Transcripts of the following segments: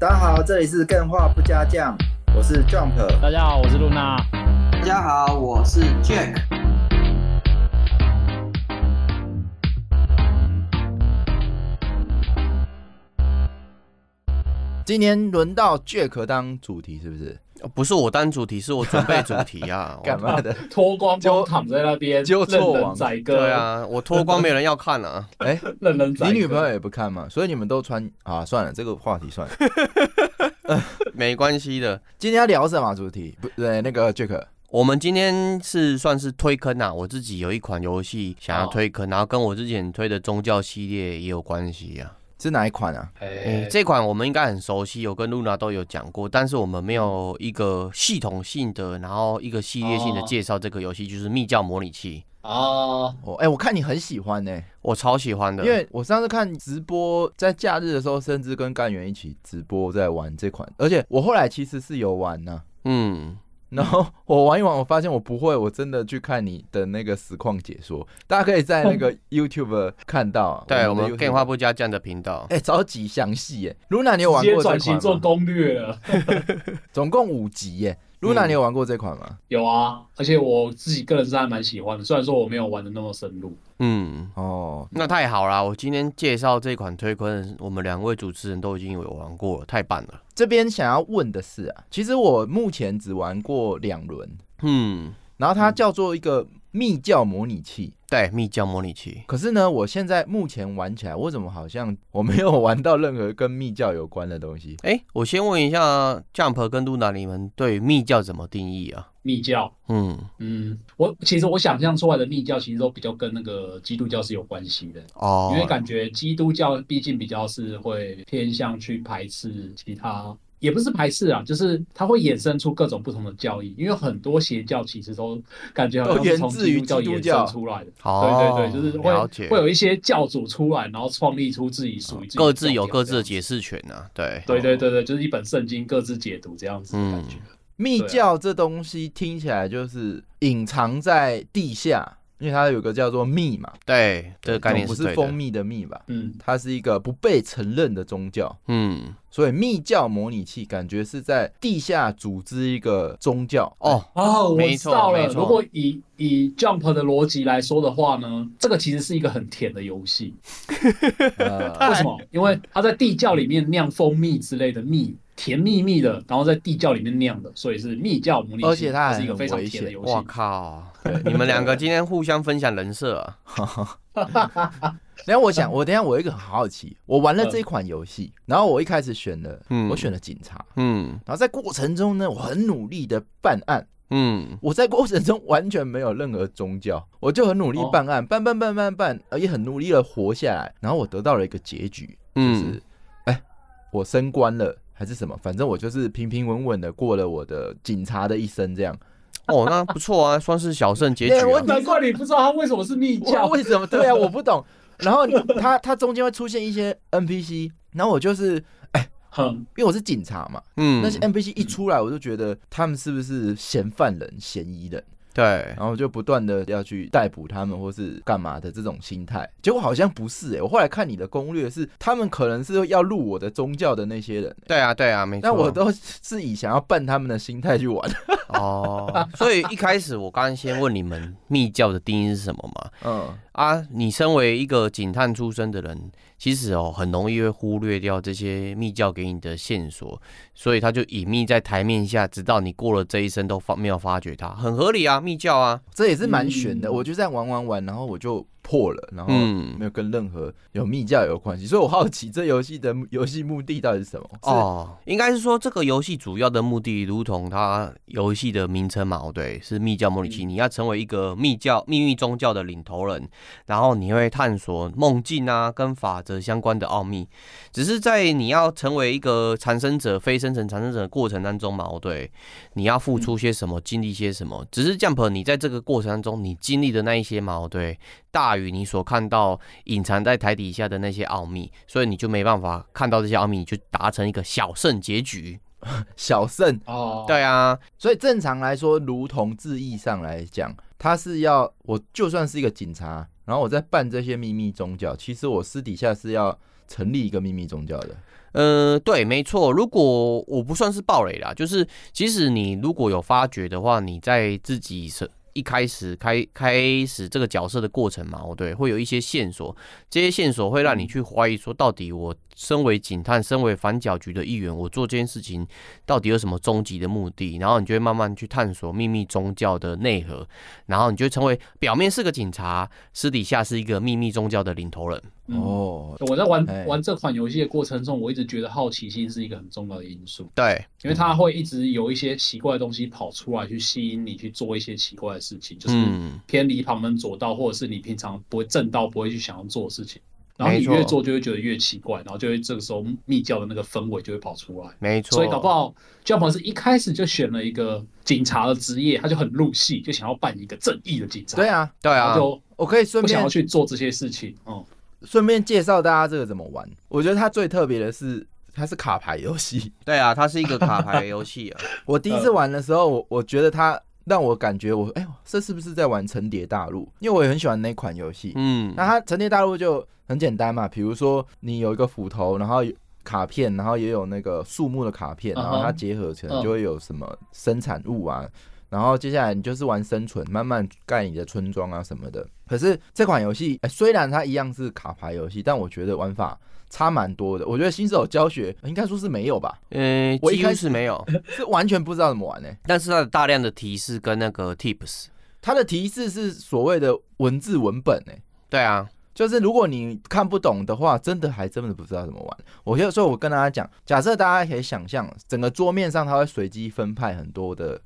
大家好，这里是更画不加酱，我是 Jump。大家好，我是露娜。大家好，我是 Jack。今天轮到 Jack 当主题，是不是？不是我单主题，是我准备主题啊！干嘛的？脱光光躺在那边，就错人宰割。对啊，我脱光没人要看啊！哎，任人宰。你女朋友也不看嘛？所以你们都穿啊？算了，这个话题算了，没关系的。今天要聊什么主题？不对，那个 Jack，我们今天是算是推坑啊。我自己有一款游戏想要推坑，然后跟我之前推的宗教系列也有关系啊。是哪一款啊？哎、欸，这款我们应该很熟悉，有跟露娜都有讲过，但是我们没有一个系统性的，然后一个系列性的介绍这个游戏，就是《密教模拟器》哦。哦，哎，我看你很喜欢呢、欸，我超喜欢的，因为我上次看直播，在假日的时候，甚至跟干员一起直播在玩这款，而且我后来其实是有玩呢、啊，嗯。然后我玩一玩，我发现我不会，我真的去看你的那个实况解说，大家可以在那个 YouTube 看到、啊。对，我们电话不加酱的频道，哎、欸，超级详细耶。露娜，你有玩过这款吗？直接转型做攻略了，总共五集耶。露娜，你有玩过这款吗？有啊，而且我自己个人是还蛮喜欢的，虽然说我没有玩的那么深入。嗯，哦，那太好啦。我今天介绍这款推坤，我们两位主持人都已经有玩过了，太棒了。这边想要问的是啊，其实我目前只玩过两轮，嗯，然后它叫做一个。密教模拟器，对，密教模拟器。可是呢，我现在目前玩起来，我怎么好像我没有玩到任何跟密教有关的东西？哎、欸，我先问一下 Jump 跟露娜，你们对密教怎么定义啊？密教，嗯嗯，我其实我想象出来的密教，其实都比较跟那个基督教是有关系的哦，因为感觉基督教毕竟比较是会偏向去排斥其他。也不是排斥啊，就是它会衍生出各种不同的教义，因为很多邪教其实都感觉好像是从基督教衍生出来的。对对对，就是会会有一些教主出来，然后创立出自己属于各自有各自的解释权啊。对对对对对，就是一本圣经各自解读这样子的感觉。密教这东西听起来就是隐藏在地下。因为它有个叫做蜜嘛，对，这个概念不是蜂蜜的蜜吧？嗯，它是一个不被承认的宗教，嗯，所以密教模拟器感觉是在地下组织一个宗教。哦哦，我知道了。如果以以 Jump 的逻辑来说的话呢，这个其实是一个很甜的游戏。为什么？因为它在地窖里面酿蜂蜜之类的蜜。甜蜜蜜的，然后在地窖里面酿的，所以是密教模拟器，而且它是一个非常甜的游戏。我靠！你们两个今天互相分享人设啊！等下我想，我等下我有一个很好奇，我玩了这款游戏，然后我一开始选了，嗯，我选了警察，嗯，然后在过程中呢，我很努力的办案，嗯，我在过程中完全没有任何宗教，我就很努力办案，办办办办办，也很努力的活下来，然后我得到了一个结局，就是，哎，我升官了。还是什么，反正我就是平平稳稳的过了我的警察的一生，这样。哦，那不错啊，算是小胜结局啊。我难怪你不知道他为什么是密教，为什么？对啊，我不懂。然后 他他中间会出现一些 NPC，然后我就是哎，哼，因为我是警察嘛，嗯，那些 NPC 一出来，我就觉得他们是不是嫌犯人、嫌疑人？对，然后就不断的要去逮捕他们，或是干嘛的这种心态，结果好像不是哎、欸，我后来看你的攻略是，他们可能是要入我的宗教的那些人、欸。对啊，对啊，没错。但我都是以想要办他们的心态去玩。哦，所以一开始我刚刚先问你们密教的定义是什么嘛？嗯。啊，你身为一个警探出身的人，其实哦，很容易会忽略掉这些密教给你的线索，所以他就隐秘在台面下，直到你过了这一生都发没有发觉他，很合理啊，密教啊，这也是蛮悬的。嗯、我就这样玩玩玩，然后我就。破了，然后没有跟任何有密教有关系，所以我好奇这游戏的游戏目的到底是什么？哦，应该是说这个游戏主要的目的，如同它游戏的名称嘛，对，是密教模拟器。你要成为一个密教秘密宗教的领头人，然后你会探索梦境啊，跟法则相关的奥秘。只是在你要成为一个产生者、非生成产生者的过程当中嘛，对，你要付出些什么，经历些什么。只是 Jump，你在这个过程当中，你经历的那一些嘛，对，大。与你所看到隐藏在台底下的那些奥秘，所以你就没办法看到这些奥秘，就达成一个小胜结局。小胜哦，对啊，所以正常来说，如同字义上来讲，他是要我就算是一个警察，然后我在办这些秘密宗教，其实我私底下是要成立一个秘密宗教的。呃，对，没错。如果我不算是暴雷啦，就是即使你如果有发觉的话，你在自己是。一开始开开始这个角色的过程嘛，对，会有一些线索，这些线索会让你去怀疑说，到底我身为警探，身为反角局的一员，我做这件事情到底有什么终极的目的？然后你就会慢慢去探索秘密宗教的内核，然后你就会成为表面是个警察，私底下是一个秘密宗教的领头人。哦，我在玩玩这款游戏的过程中，我一直觉得好奇心是一个很重要的因素。对，因为它会一直有一些奇怪的东西跑出来，去吸引你去做一些奇怪的事情，就是偏离旁门左道，或者是你平常不会正道不会去想要做的事情。然后你越做就会觉得越奇怪，然后就会这个时候密教的那个氛围就会跑出来。没错，所以搞不好 Jump 是一开始就选了一个警察的职业，他就很入戏，就想要扮一个正义的警察。对啊，对啊，就我可以顺便不想要去做这些事情。嗯。顺便介绍大家这个怎么玩。我觉得它最特别的是，它是卡牌游戏。对啊，它是一个卡牌游戏啊。我第一次玩的时候，我我觉得它让我感觉我，哎呦，这是不是在玩《层叠大陆》？因为我也很喜欢那款游戏。嗯，那它《层叠大陆》就很简单嘛，比如说你有一个斧头，然后卡片，然后也有那个树木的卡片，然后它结合起来就会有什么生产物啊。然后接下来你就是玩生存，慢慢盖你的村庄啊什么的。可是这款游戏，欸，虽然它一样是卡牌游戏，但我觉得玩法差蛮多的。我觉得新手教学应该说是没有吧？嗯，我一开始没有，是完全不知道怎么玩呢，欸。但是它的大量的提示跟那个 tips，它的提示是所谓的文字文本呢，欸。对啊，就是如果你看不懂的话，真的还真的不知道怎么玩。我就所以，我跟大家讲，假设大家可以想象，整个桌面上它会随机分派很多的。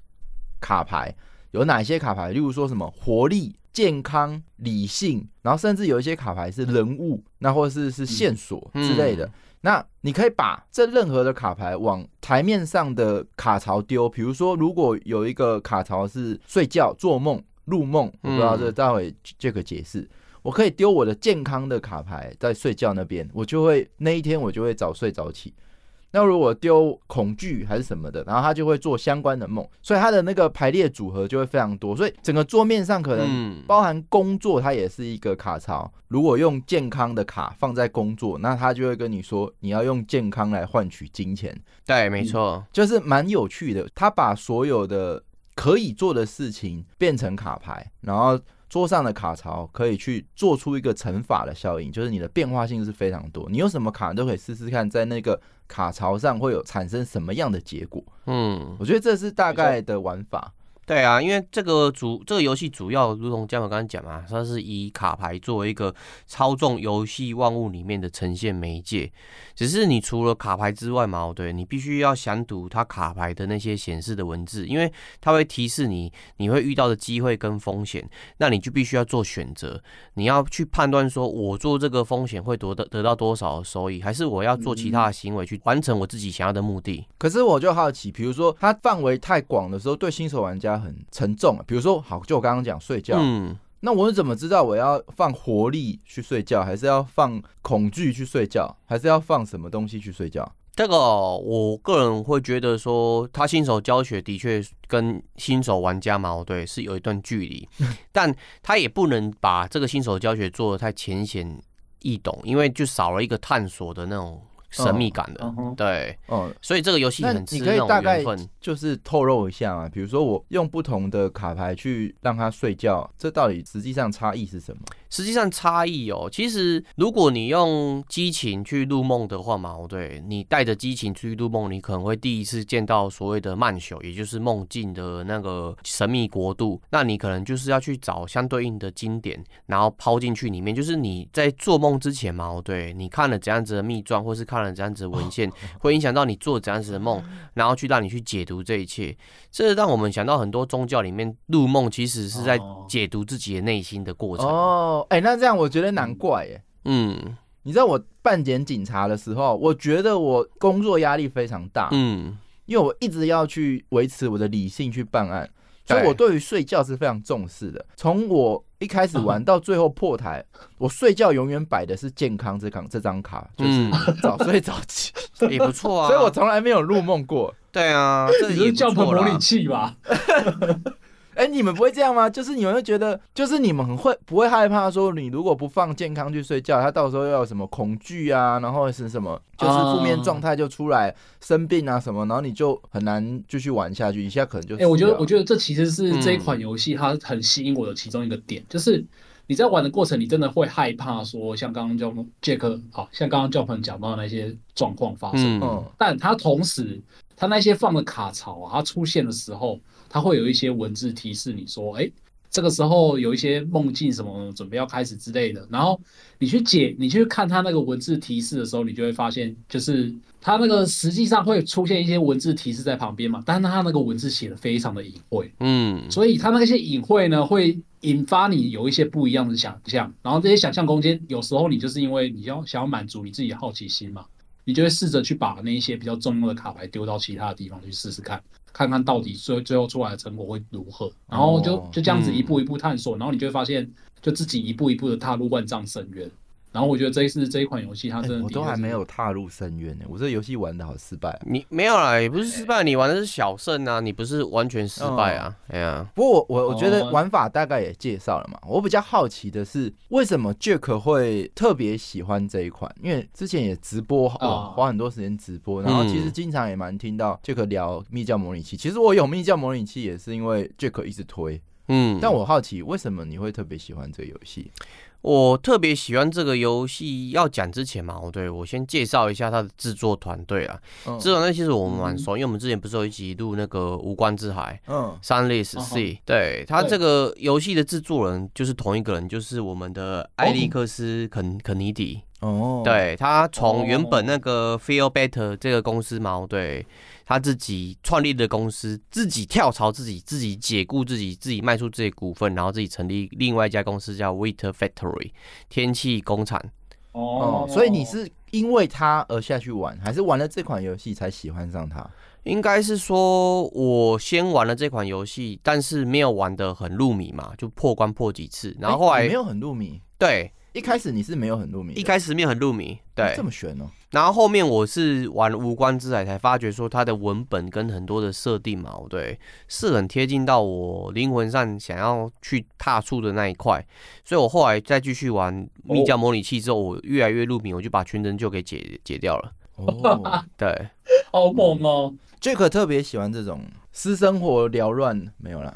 卡牌有哪些卡牌？例如说什么活力、健康、理性，然后甚至有一些卡牌是人物，那或者是是线索之类的。嗯、那你可以把这任何的卡牌往台面上的卡槽丢。比如说，如果有一个卡槽是睡觉、做梦、入梦，我不知道这待会这个解释。我可以丢我的健康的卡牌在睡觉那边，我就会那一天我就会早睡早起。那如果丢恐惧还是什么的，然后他就会做相关的梦，所以他的那个排列组合就会非常多，所以整个桌面上可能包含工作，它也是一个卡槽。如果用健康的卡放在工作，那他就会跟你说你要用健康来换取金钱。对，没错，就是蛮有趣的。他把所有的可以做的事情变成卡牌，然后。桌上的卡槽可以去做出一个乘法的效应，就是你的变化性是非常多，你有什么卡都可以试试看，在那个卡槽上会有产生什么样的结果。嗯，我觉得这是大概的玩法。对啊，因为这个主这个游戏主要如同江宝刚刚讲嘛，它是以卡牌作为一个操纵游戏万物里面的呈现媒介。只是你除了卡牌之外嘛，对，你必须要详读它卡牌的那些显示的文字，因为它会提示你你会遇到的机会跟风险，那你就必须要做选择。你要去判断说，我做这个风险会得得得到多少的收益，还是我要做其他的行为去完成我自己想要的目的。可是我就好奇，比如说它范围太广的时候，对新手玩家。很沉重，比如说，好，就我刚刚讲睡觉，嗯，那我怎么知道我要放活力去睡觉，还是要放恐惧去睡觉，还是要放什么东西去睡觉？这个我个人会觉得说，他新手教学的确跟新手玩家嘛，对，是有一段距离，但他也不能把这个新手教学做的太浅显易懂，因为就少了一个探索的那种。神秘感的，嗯、对，嗯，所以这个游戏很吃那种缘分。就是透露一下啊，比如说我用不同的卡牌去让他睡觉，这到底实际上差异是什么？实际上差异哦，其实如果你用激情去入梦的话嘛，对，你带着激情去入梦，你可能会第一次见到所谓的曼朽，也就是梦境的那个神秘国度。那你可能就是要去找相对应的经典，然后抛进去里面。就是你在做梦之前嘛，对，你看了怎样子的秘传，或是看了怎样子的文献，会影响到你做这样子的梦，然后去让你去解读这一切。这让我们想到很多宗教里面入梦，其实是在解读自己的内心的过程。哦。哎、欸，那这样我觉得难怪哎。嗯，你知道我办检警察的时候，我觉得我工作压力非常大。嗯，因为我一直要去维持我的理性去办案，所以我对于睡觉是非常重视的。从我一开始玩 到最后破台，我睡觉永远摆的是健康这张这张卡，就是 早睡早起也不错啊。所以我从来没有入梦过。对啊，这是叫破模拟器吧？哎、欸，你们不会这样吗？就是你们会觉得，就是你们很会不会害怕说，你如果不放健康去睡觉，他到时候要有什么恐惧啊，然后是什么，就是负面状态就出来生病啊什么，然后你就很难继续玩下去。一下可能就哎、欸，我觉得我觉得这其实是这一款游戏它很吸引我的其中一个点，嗯、就是你在玩的过程，你真的会害怕说，像刚刚叫杰克，好像刚刚叫朋友讲到的那些状况发生，嗯，但他同时他那些放的卡槽啊，它出现的时候。它会有一些文字提示你说，哎，这个时候有一些梦境什么准备要开始之类的。然后你去解，你去看它那个文字提示的时候，你就会发现，就是它那个实际上会出现一些文字提示在旁边嘛，但是它那个文字写的非常的隐晦，嗯，所以它那些隐晦呢，会引发你有一些不一样的想象。然后这些想象空间，有时候你就是因为你要想要满足你自己的好奇心嘛，你就会试着去把那一些比较重要的卡牌丢到其他的地方去试试看。看看到底最最后出来的成果会如何，然后就就这样子一步一步探索，然后你就会发现，就自己一步一步的踏入万丈深渊。然后我觉得这一次这一款游戏，它真的、欸、我都还没有踏入深渊呢。我这游戏玩的好失败、啊。你没有啦，也不是失败，你玩的是小胜啊，你不是完全失败啊。哎呀、嗯，不过我我我觉得玩法大概也介绍了嘛。我比较好奇的是，为什么 Jack 会特别喜欢这一款？因为之前也直播，哦、花很多时间直播，然后其实经常也蛮听到 Jack 聊密教模拟器。其实我有密教模拟器，也是因为 Jack 一直推。嗯，但我好奇，为什么你会特别喜欢这个游戏？我特别喜欢这个游戏，要讲之前嘛，我对，我先介绍一下它的制作团队啊。制作团队其实我们蛮熟，嗯、因为我们之前不是有一集录那个《无关之海》嗯，Sunless Sea，对，他这个游戏的制作人就是同一个人，就是我们的艾利克斯肯肯尼迪。哦，对，他从原本那个 Feel Better 这个公司嘛，对。他自己创立的公司，自己跳槽，自己自己解雇自己，自己卖出自己股份，然后自己成立另外一家公司叫 Winter Factory 天气工厂。哦，所以你是因为他而下去玩，还是玩了这款游戏才喜欢上他？应该是说我先玩了这款游戏，但是没有玩的很入迷嘛，就破关破几次，然后后来、欸、没有很入迷。对。一开始你是没有很入迷，一开始没有很入迷，对，这么悬哦。然后后面我是玩无关之海才发觉说它的文本跟很多的设定嘛，对，是很贴近到我灵魂上想要去踏出的那一块。所以我后来再继续玩密教模拟器之后，我越来越入迷，我就把全真就给解解掉了。哦，对，好猛哦。Jack 特别喜欢这种。私生活缭乱没有啦，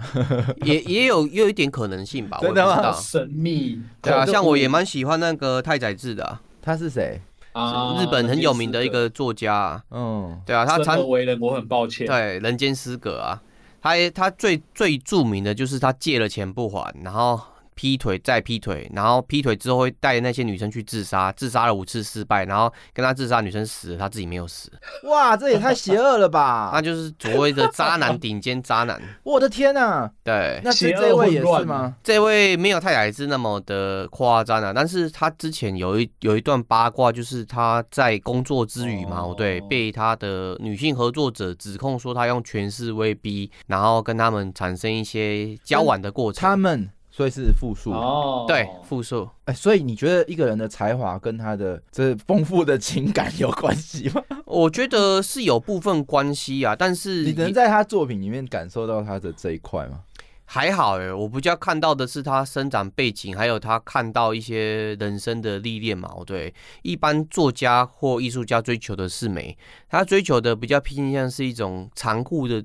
也也有也有一点可能性吧。真的吗？神秘。对啊，像我也蛮喜欢那个太宰治的、啊。他是谁？啊，日本很有名的一个作家、啊。嗯，对啊，他生而为人，我很抱歉。对，人间失格啊。他他最最著名的就是他借了钱不还，然后。劈腿再劈腿，然后劈腿之后会带那些女生去自杀，自杀了五次失败，然后跟他自杀女生死了，他自己没有死。哇，这也太邪恶了吧！那就是所谓的渣男，顶尖渣男。我的天哪！对，那这这位也是吗？这位没有太宰治那么的夸张啊，但是他之前有一有一段八卦，就是他在工作之余嘛，哦、对，被他的女性合作者指控说他用权势威逼，然后跟他们产生一些交往的过程。他们。所以是复数哦，对，复数。哎，所以你觉得一个人的才华跟他的这丰富的情感有关系吗？我觉得是有部分关系啊，但是你能在他作品里面感受到他的这一块吗？还好哎，我比较看到的是他生长背景，还有他看到一些人生的历练嘛。对，一般作家或艺术家追求的是美，他追求的比较偏向是一种残酷的。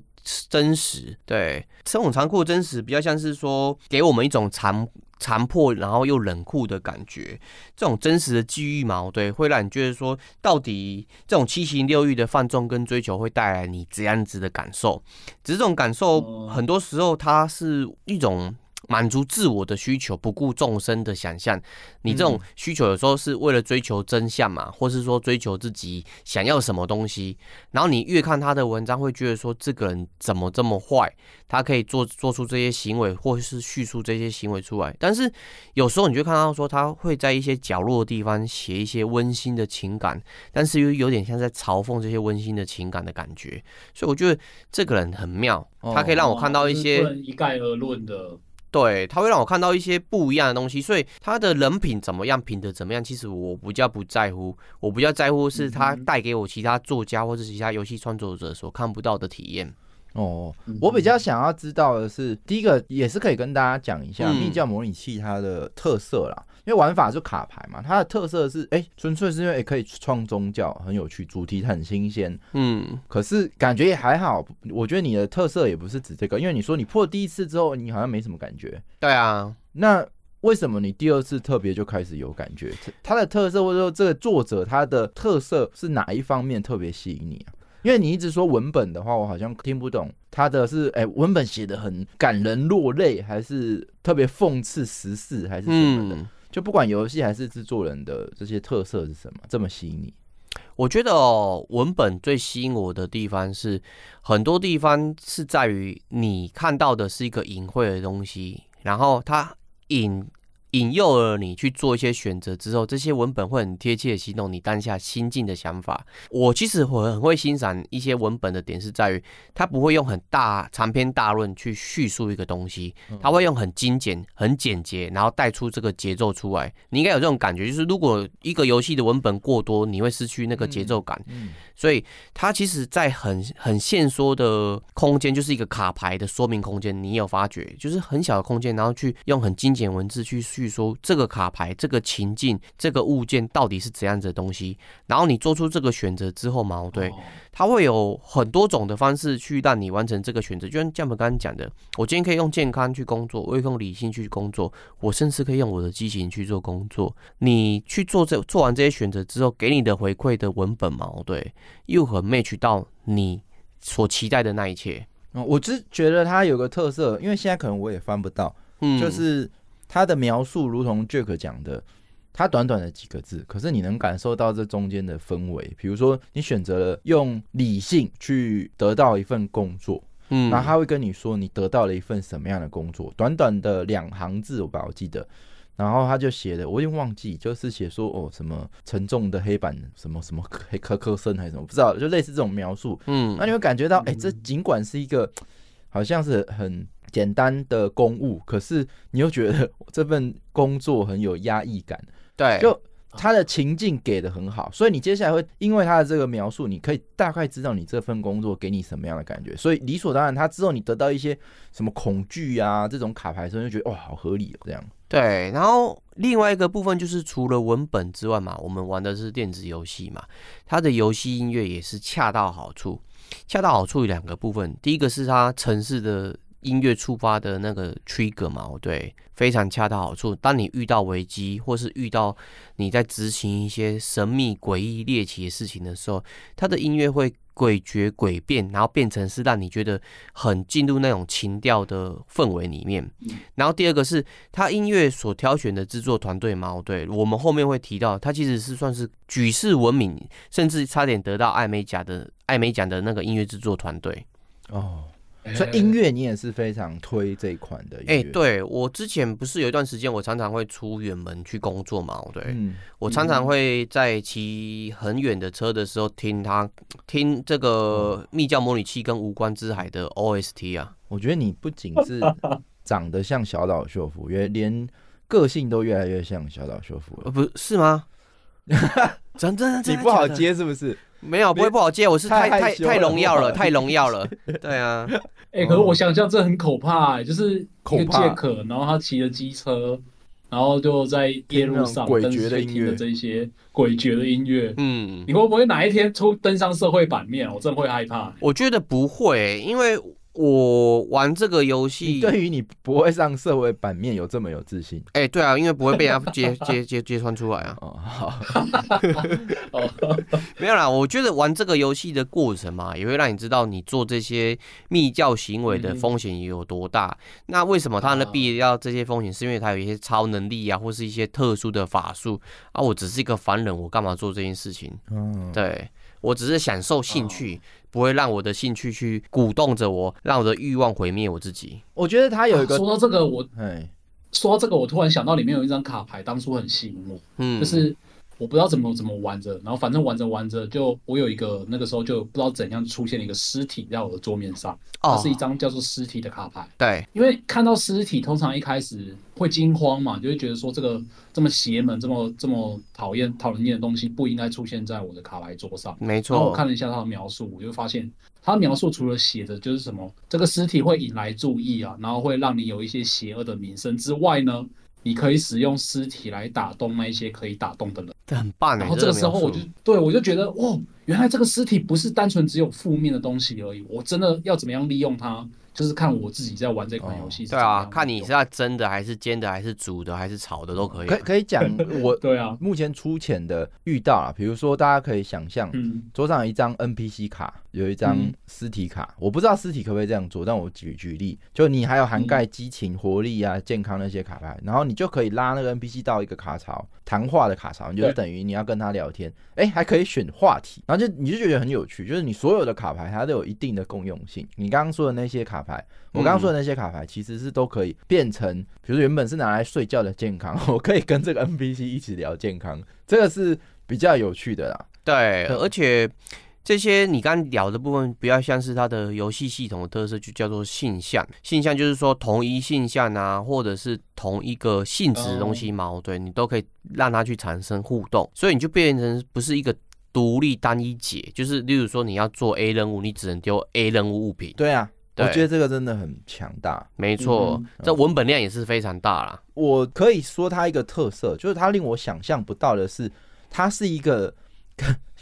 真实，对，这种残酷真实比较像是说，给我们一种残残破，然后又冷酷的感觉。这种真实的机遇嘛，对，会让你觉得说，到底这种七情六欲的放纵跟追求会带来你怎样子的感受？只是这种感受，很多时候它是一种。满足自我的需求，不顾众生的想象。你这种需求有时候是为了追求真相嘛，或是说追求自己想要什么东西。然后你越看他的文章，会觉得说这个人怎么这么坏，他可以做做出这些行为，或是叙述这些行为出来。但是有时候你就看到说他会在一些角落的地方写一些温馨的情感，但是又有点像在嘲讽这些温馨的情感的感觉。所以我觉得这个人很妙，他可以让我看到一些一概而论的。对，他会让我看到一些不一样的东西，所以他的人品怎么样，品德怎么样，其实我比较不在乎，我比较在乎是他带给我其他作家或者其他游戏创作者所看不到的体验。哦，我比较想要知道的是，第一个也是可以跟大家讲一下密教模拟器它的特色啦。因为玩法是卡牌嘛，它的特色是哎，纯粹是因为也可以创宗教，很有趣，主题很新鲜。嗯，可是感觉也还好。我觉得你的特色也不是指这个，因为你说你破第一次之后，你好像没什么感觉。对啊，那为什么你第二次特别就开始有感觉？它的特色或者说这个作者他的特色是哪一方面特别吸引你啊？因为你一直说文本的话，我好像听不懂他的是哎，文本写的很感人落泪，还是特别讽刺时事，还是什么的？嗯就不管游戏还是制作人的这些特色是什么，这么吸引你？我觉得哦，文本最吸引我的地方是很多地方是在于你看到的是一个隐晦的东西，然后它隐。引诱了你去做一些选择之后，这些文本会很贴切的形容你当下心境的想法。我其实我很会欣赏一些文本的点是在于，它不会用很大长篇大论去叙述一个东西，它会用很精简、很简洁，然后带出这个节奏出来。你应该有这种感觉，就是如果一个游戏的文本过多，你会失去那个节奏感。嗯所以它其实，在很很限缩的空间，就是一个卡牌的说明空间，你有发觉，就是很小的空间，然后去用很精简文字去。据说这个卡牌、这个情境、这个物件到底是怎样子的东西，然后你做出这个选择之后嘛，对，它会有很多种的方式去让你完成这个选择。就像 Jump 刚刚讲的，我今天可以用健康去工作，我用理性去工作，我甚至可以用我的激情去做工作。你去做这做完这些选择之后，给你的回馈的文本嘛，对，又很 match 到你所期待的那一切。我只觉得它有个特色，因为现在可能我也翻不到，嗯，就是。他的描述如同 Jack 讲的，他短短的几个字，可是你能感受到这中间的氛围。比如说，你选择了用理性去得到一份工作，嗯，然后他会跟你说你得到了一份什么样的工作。短短的两行字，我把我记得，然后他就写的，我已经忘记，就是写说哦什么沉重的黑板，什么什么黑科科森还是什么，不知道，就类似这种描述，嗯，那你会感觉到，哎、欸，这尽管是一个好像是很。简单的公务，可是你又觉得 这份工作很有压抑感，对，就他的情境给的很好，所以你接下来会因为他的这个描述，你可以大概知道你这份工作给你什么样的感觉，所以理所当然，他之后你得到一些什么恐惧啊这种卡牌的时候，就觉得哇，好合理哦，这样。对，然后另外一个部分就是除了文本之外嘛，我们玩的是电子游戏嘛，它的游戏音乐也是恰到好处，恰到好处有两个部分，第一个是它城市的。音乐触发的那个 trigger 嘛，对，非常恰到好处。当你遇到危机，或是遇到你在执行一些神秘、诡异、猎奇的事情的时候，它的音乐会诡谲诡变，然后变成是让你觉得很进入那种情调的氛围里面。然后第二个是它音乐所挑选的制作团队嘛，对，我们后面会提到，它其实是算是举世闻名，甚至差点得到艾美奖的艾美奖的那个音乐制作团队哦。所以音乐你也是非常推这一款的。哎，对，我之前不是有一段时间，我常常会出远门去工作嘛，对，嗯、我常常会在骑很远的车的时候听他听这个密教模拟器跟无关之海的 OST 啊。我觉得你不仅是长得像小岛秀夫，也连个性都越来越像小岛秀夫了。呃，不是吗？真真，你不好接是不是？没有，不会不好接。我是太太太荣耀了，太荣耀了。对啊，哎、欸，可是我想象这很可怕、欸，就是一个借壳，然后他骑着机车，然后就在夜路上诡谲的音乐，这些诡谲的音乐。嗯，你会不会哪一天出登上社会版面？我真的会害怕、欸。我觉得不会，因为。我玩这个游戏，对于你不会上社会版面有这么有自信？哎，对啊，因为不会被人家 揭揭揭揭穿出来啊。哦，好，没有啦。我觉得玩这个游戏的过程嘛，也会让你知道你做这些密教行为的风险有多大。那为什么他的必要这些风险？是因为他有一些超能力啊，或是一些特殊的法术啊。我只是一个凡人，我干嘛做这件事情？嗯，对。我只是享受兴趣，不会让我的兴趣去鼓动着我，让我的欲望毁灭我自己。我觉得他有一个、啊、说到这个，我哎，说到这个，我突然想到里面有一张卡牌，当初很吸引我。嗯，就是我不知道怎么怎么玩着，然后反正玩着玩着，就我有一个那个时候就不知道怎样出现了一个尸体在我的桌面上，它是一张叫做尸体的卡牌。对，因为看到尸体，通常一开始会惊慌嘛，就会觉得说这个这么邪门、这么这么讨厌、讨人厌的东西不应该出现在我的卡牌桌上。没错。然后我看了一下他的描述，我就发现他描述除了写的就是什么这个尸体会引来注意啊，然后会让你有一些邪恶的名声之外呢。你可以使用尸体来打动那一些可以打动的人，这很棒。然后这个时候我就对我就觉得，哦，原来这个尸体不是单纯只有负面的东西而已，我真的要怎么样利用它？就是看我自己在玩这款游戏，对啊，看你是要蒸的还是煎的还是煮的还是炒的都可以。可可以讲 我对啊，目前粗浅的遇到啊，比如说大家可以想象，桌上有一张 NPC 卡，有一张尸体卡，我不知道尸体可不可以这样做，但我举举例，就你还有涵盖激情、活力啊、健康那些卡牌，然后你就可以拉那个 NPC 到一个卡槽，谈话的卡槽，你就是等于你要跟他聊天，哎，还可以选话题，然后就你就觉得很有趣，就是你所有的卡牌它都有一定的共用性，你刚刚说的那些卡牌。我刚刚说的那些卡牌，其实是都可以变成，比如原本是拿来睡觉的健康，我可以跟这个 NPC 一起聊健康，这个是比较有趣的啦。对，而且这些你刚刚聊的部分，比较像是它的游戏系统的特色，就叫做性向。性向就是说同一性向啊，或者是同一个性质的东西矛盾，你都可以让它去产生互动，所以你就变成不是一个独立单一解，就是例如说你要做 A 任务，你只能丢 A 任务物品。对啊。我觉得这个真的很强大，没错，嗯、这文本量也是非常大啦。我可以说它一个特色，就是它令我想象不到的是，它是一个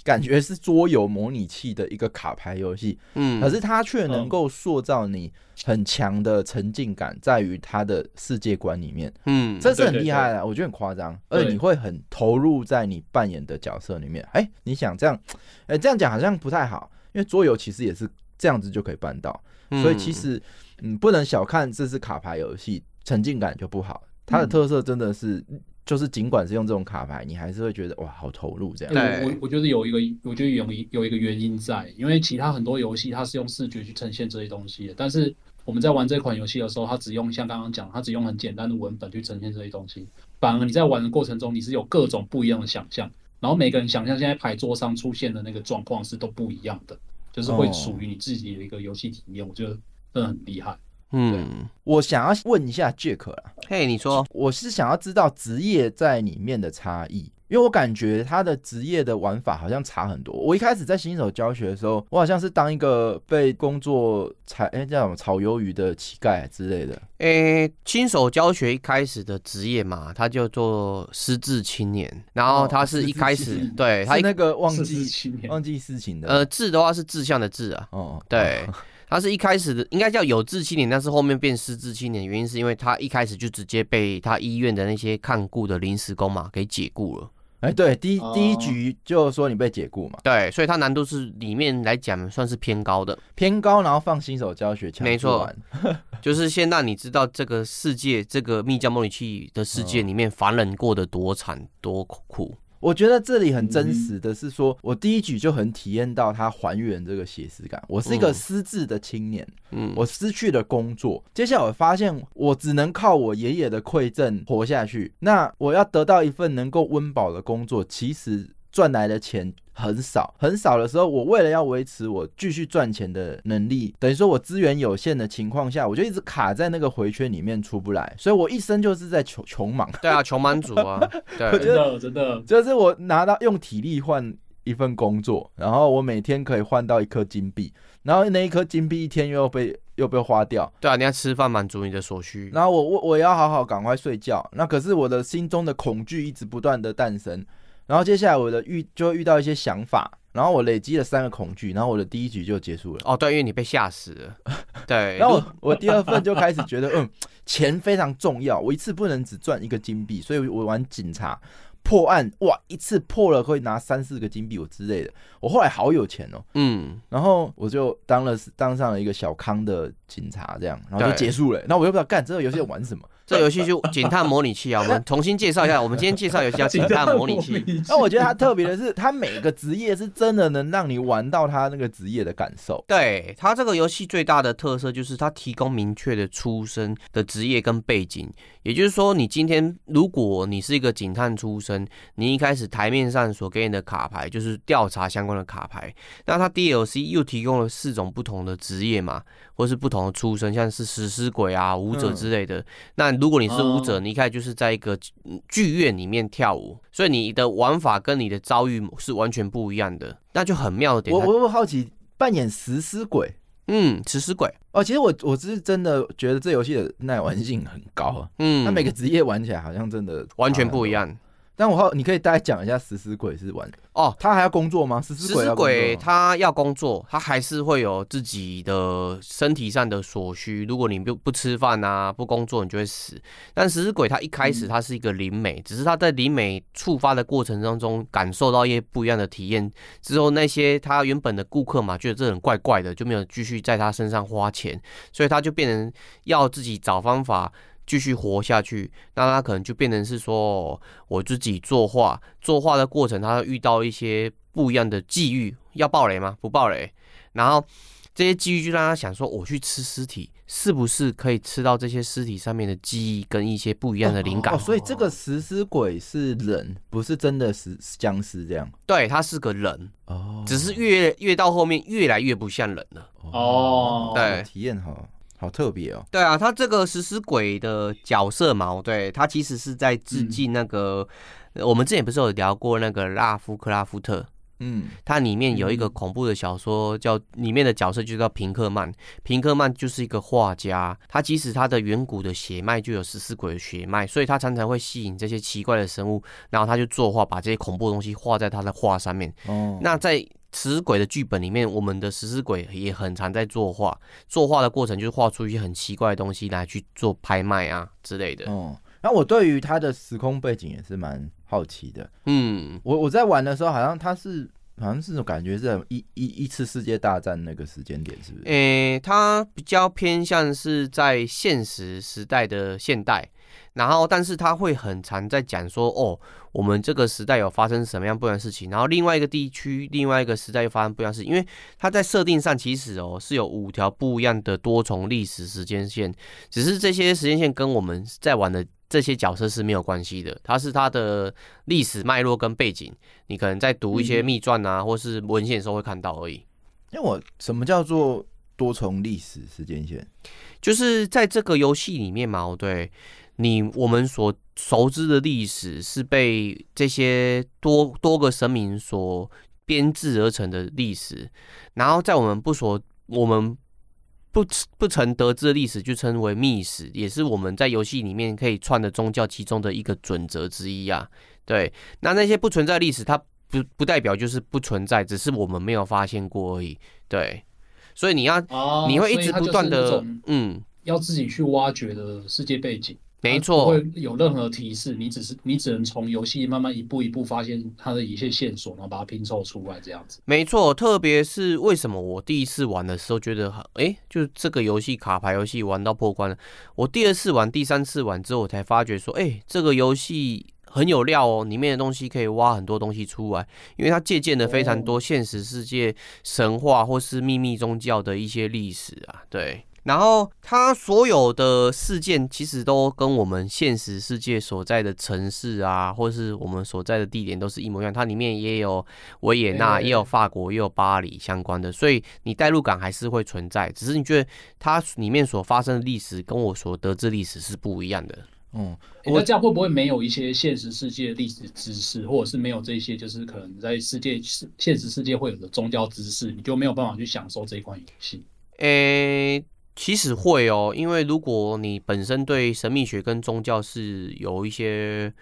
感觉是桌游模拟器的一个卡牌游戏，嗯，可是它却能够塑造你很强的沉浸感，在于它的世界观里面，嗯，这是很厉害的，我觉得很夸张，而且你会很投入在你扮演的角色里面。哎，你想这样，哎，这样讲好像不太好，因为桌游其实也是这样子就可以办到。所以其实，嗯，不能小看这是卡牌游戏，沉浸感就不好。它的特色真的是，就是尽管是用这种卡牌，你还是会觉得哇，好投入这样。对，我我觉得有一个，我觉得有一有一个原因在，因为其他很多游戏它是用视觉去呈现这些东西的，但是我们在玩这款游戏的时候，它只用像刚刚讲，它只用很简单的文本去呈现这些东西，反而你在玩的过程中，你是有各种不一样的想象，然后每个人想象现在牌桌上出现的那个状况是都不一样的。就是会属于你自己的一个游戏体验，我觉得真的很厉害。嗯，我想要问一下 Jack 啦，嘿，你说，我是想要知道职业在里面的差异，因为我感觉他的职业的玩法好像差很多。我一开始在新手教学的时候，我好像是当一个被工作踩哎叫什么炒鱿鱼的乞丐之类的。诶、欸，新手教学一开始的职业嘛，他叫做失智青年，然后他是一开始、哦、对他那个忘记忘记事情的，呃，志的话是志向的志啊，哦，对。哦他是一开始的应该叫有志青年，但是后面变失智青年，原因是因为他一开始就直接被他医院的那些看顾的临时工嘛给解雇了。哎、欸，对，第一、哦、第一局就说你被解雇嘛。对，所以它难度是里面来讲算是偏高的，偏高，然后放新手教学，没错，就是先让你知道这个世界，这个密教模拟器的世界里面凡人过得多惨多苦。我觉得这里很真实的是说，我第一局就很体验到它还原这个写实感。我是一个失智的青年，嗯，我失去了工作，接下来我发现我只能靠我爷爷的馈赠活下去。那我要得到一份能够温饱的工作，其实。赚来的钱很少，很少的时候，我为了要维持我继续赚钱的能力，等于说我资源有限的情况下，我就一直卡在那个回圈里面出不来，所以我一生就是在穷穷忙。对啊，穷忙族啊，对，真的真的，就是我拿到用体力换一份工作，然后我每天可以换到一颗金币，然后那一颗金币一天又被又被花掉。对啊，你要吃饭满足你的所需，然后我我我要好好赶快睡觉，那可是我的心中的恐惧一直不断的诞生。然后接下来我的遇就会遇到一些想法，然后我累积了三个恐惧，然后我的第一局就结束了。哦，对，因为你被吓死了。对，然后我，我第二份就开始觉得，嗯，钱非常重要，我一次不能只赚一个金币，所以我玩警察破案，哇，一次破了可以拿三四个金币，我之类的。我后来好有钱哦，嗯，然后我就当了当上了一个小康的警察，这样，然后就结束了。那我又不知道干这个游戏要玩什么。这游戏就警探模拟器啊，我们重新介绍一下。我们今天介绍游戏叫 警探模拟器。那我觉得它特别的是，它每个职业是真的能让你玩到它那个职业的感受。对，它这个游戏最大的特色就是它提供明确的出身的职业跟背景。也就是说，你今天如果你是一个警探出身，你一开始台面上所给你的卡牌就是调查相关的卡牌，那它 DLC 又提供了四种不同的职业嘛，或是不同的出身，像是食尸鬼啊、舞者之类的。嗯、那如果你是舞者，你一开始就是在一个剧院里面跳舞，所以你的玩法跟你的遭遇是完全不一样的，那就很妙的点。我我好奇，扮演食尸鬼。嗯，食尸鬼哦，其实我我是真的觉得这游戏的耐玩性很高啊。嗯，它每个职业玩起来好像真的完全不一样。但我好，你可以大概讲一下食尸鬼是玩哦，他还要工作吗？食尸鬼他要工作，他还是会有自己的身体上的所需。如果你不不吃饭啊，不工作，你就会死。但食尸鬼他一开始他是一个灵媒，嗯、只是他在灵媒触发的过程当中，感受到一些不一样的体验之后，那些他原本的顾客嘛，觉得这人怪怪的，就没有继续在他身上花钱，所以他就变成要自己找方法。继续活下去，那他可能就变成是说，我自己作画，作画的过程，他遇到一些不一样的际遇，要爆雷吗？不爆雷。然后这些际遇就让他想说，我去吃尸体，是不是可以吃到这些尸体上面的记忆跟一些不一样的灵感？哦，所以这个食尸鬼是人，不是真的是僵尸这样？对，他是个人哦，只是越越到后面越来越不像人了。哦，对，体验好。好特别哦！对啊，他这个食尸鬼的角色嘛，对，他其实是在致敬那个，嗯、我们之前不是有聊过那个拉夫克拉夫特，嗯，它里面有一个恐怖的小说叫，里面的角色就叫平克曼，平克曼就是一个画家，他其实他的远古的血脉就有食尸鬼的血脉，所以他常常会吸引这些奇怪的生物，然后他就作画，把这些恐怖的东西画在他的画上面。哦，那在。食尸鬼的剧本里面，我们的食尸鬼也很常在作画，作画的过程就是画出一些很奇怪的东西来去做拍卖啊之类的。哦，那我对于它的时空背景也是蛮好奇的。嗯，我我在玩的时候，好像它是好像是种感觉是一一一次世界大战那个时间点，是不是？诶、欸，他比较偏向是在现实时代的现代。然后，但是它会很常在讲说，哦，我们这个时代有发生什么样不一样的事情，然后另外一个地区、另外一个时代又发生不一样的事情，因为它在设定上其实哦是有五条不一样的多重历史时间线，只是这些时间线跟我们在玩的这些角色是没有关系的，它是它的历史脉络跟背景，你可能在读一些秘传啊、嗯、或是文献的时候会看到而已。那我什么叫做多重历史时间线？就是在这个游戏里面嘛，对。你我们所熟知的历史是被这些多多个神明所编制而成的历史，然后在我们不所我们不不曾得知的历史就称为秘史，也是我们在游戏里面可以串的宗教其中的一个准则之一啊。对，那那些不存在历史，它不不代表就是不存在，只是我们没有发现过而已。对，所以你要、哦、你会一直不断的嗯，要自己去挖掘的世界背景。没错，不会有任何提示，你只是你只能从游戏慢慢一步一步发现它的一些线索，然后把它拼凑出来这样子。没错，特别是为什么我第一次玩的时候觉得很哎，就是这个游戏卡牌游戏玩到破关了。我第二次玩、第三次玩之后，我才发觉说，哎，这个游戏很有料哦，里面的东西可以挖很多东西出来，因为它借鉴了非常多现实世界神话或是秘密宗教的一些历史啊，对。然后，它所有的事件其实都跟我们现实世界所在的城市啊，或是我们所在的地点都是一模一样。它里面也有维也纳，也有法国，也有巴黎相关的，所以你代入感还是会存在。只是你觉得它里面所发生的历史跟我所得知历史是不一样的。嗯，那这样会不会没有一些现实世界的历史知识，或者是没有这些就是可能在世界现实世界会有的宗教知识，你就没有办法去享受这一款游戏？诶。其实会哦，因为如果你本身对神秘学跟宗教是有一些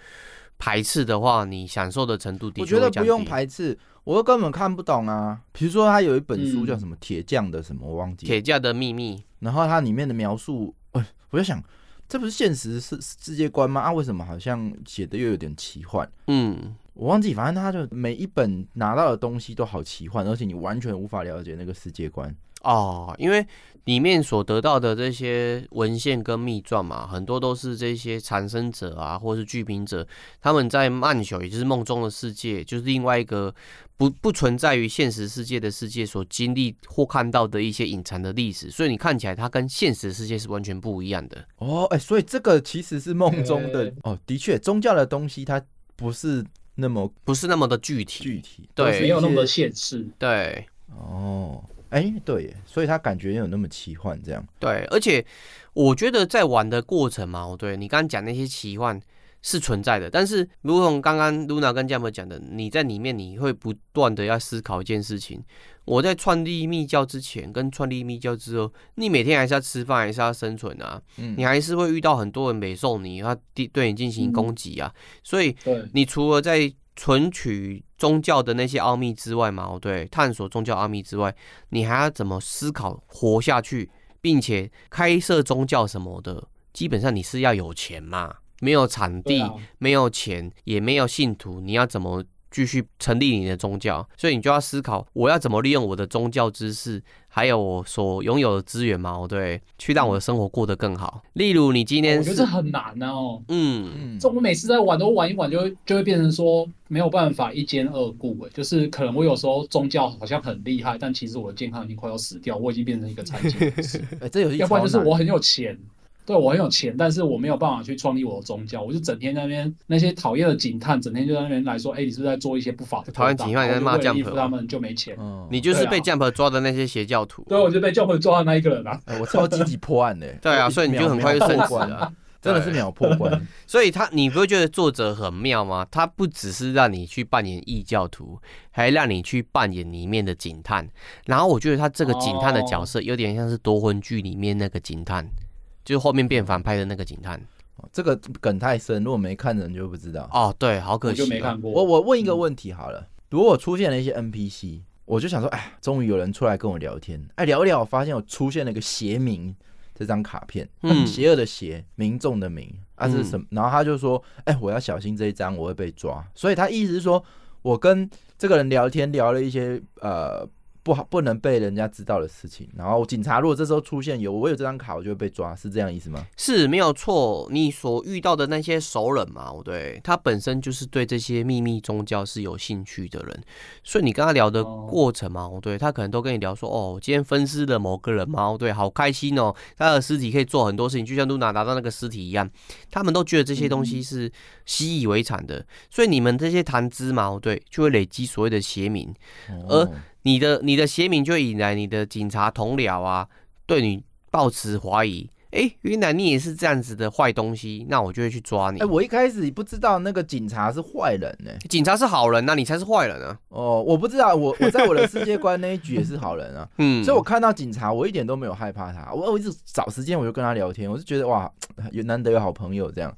排斥的话，你享受的程度的确会降低。我觉得不用排斥，我又根本看不懂啊。比如说，他有一本书叫什么《铁匠的什么》，我忘记了。铁匠的秘密。然后它里面的描述，哎，我就想，这不是现实世世界观吗？啊，为什么好像写的又有点奇幻？嗯。我忘记，反正他就每一本拿到的东西都好奇幻，而且你完全无法了解那个世界观哦，因为里面所得到的这些文献跟秘传嘛，很多都是这些产生者啊，或是剧评者，他们在曼宿，也就是梦中的世界，就是另外一个不不存在于现实世界的世界所经历或看到的一些隐藏的历史，所以你看起来它跟现实世界是完全不一样的。哦，哎、欸，所以这个其实是梦中的、欸、哦，的确，宗教的东西它不是。那么不是那么的具体，具体对，没有那么的现实，对，哦，哎、欸，对，所以他感觉有那么奇幻这样，对，而且我觉得在玩的过程嘛，对你刚刚讲那些奇幻是存在的，但是如同刚刚 Luna 跟 Jump 讲的，你在里面你会不断的要思考一件事情。我在创立密教之前跟创立密教之后，你每天还是要吃饭，还是要生存啊？嗯，你还是会遇到很多人美送你，他对你进行攻击啊。所以，你除了在存取宗教的那些奥秘之外嘛，对，探索宗教奥秘之外，你还要怎么思考活下去，并且开设宗教什么的？基本上你是要有钱嘛，没有场地，没有钱，也没有信徒，你要怎么？继续成立你的宗教，所以你就要思考，我要怎么利用我的宗教知识，还有我所拥有的资源嘛？对，去让我的生活过得更好。例如，你今天我觉得这很难哦。嗯，这我每次在玩都玩一玩，就会就会变成说没有办法一兼二顾。哎，就是可能我有时候宗教好像很厉害，但其实我的健康已经快要死掉，我已经变成一个残疾人士。哎，这游戏要不然就是我很有钱。对，我很有钱，但是我没有办法去创立我的宗教，我就整天在那边那些讨厌的警探，整天就在那边来说，哎，你是不是在做一些不法的？讨厌警探在骂 Jump，他们就没钱。嗯，你就是被 Jump 抓的那些邪教徒。对，我就被 Jump 抓的那一个人啊！我超积极破案的。对啊，所以你就很快就升官了，真的是秒破关。所以他，你不会觉得作者很妙吗？他不只是让你去扮演异教徒，还让你去扮演里面的警探。然后我觉得他这个警探的角色有点像是夺魂剧里面那个警探。就是后面变反派的那个警探，这个梗太深，如果没看的人就不知道。哦，对，好可惜，我就没看过。我我问一个问题好了，如果出现了一些 NPC，我就想说，哎，终于有人出来跟我聊天，哎，聊一聊，我发现我出现了一个邪名这张卡片，嗯，邪恶的邪，民众的民，啊，是什么？然后他就说，哎，我要小心这一张，我会被抓。所以他意思是说，我跟这个人聊天，聊了一些呃。不好，不能被人家知道的事情。然后警察如果这时候出现有我有这张卡，我就会被抓，是这样意思吗？是没有错。你所遇到的那些熟人嘛，对，他本身就是对这些秘密宗教是有兴趣的人，所以你跟他聊的过程嘛，对，他可能都跟你聊说，哦，今天分尸了某个人嘛，对，好开心哦，他的尸体可以做很多事情，就像露娜拿到那个尸体一样，他们都觉得这些东西是习以为常的，所以你们这些谈资嘛，对，就会累积所谓的邪名，而。你的你的邪名就会引来你的警察同僚啊，对你抱持怀疑。哎、欸，原来你也是这样子的坏东西，那我就会去抓你。哎、欸，我一开始不知道那个警察是坏人呢、欸，警察是好人，那你才是坏人啊。哦，我不知道，我我在我的世界观那一局也是好人啊。嗯，所以我看到警察，我一点都没有害怕他。我我一直找时间，我就跟他聊天，我就觉得哇，有难得有好朋友这样。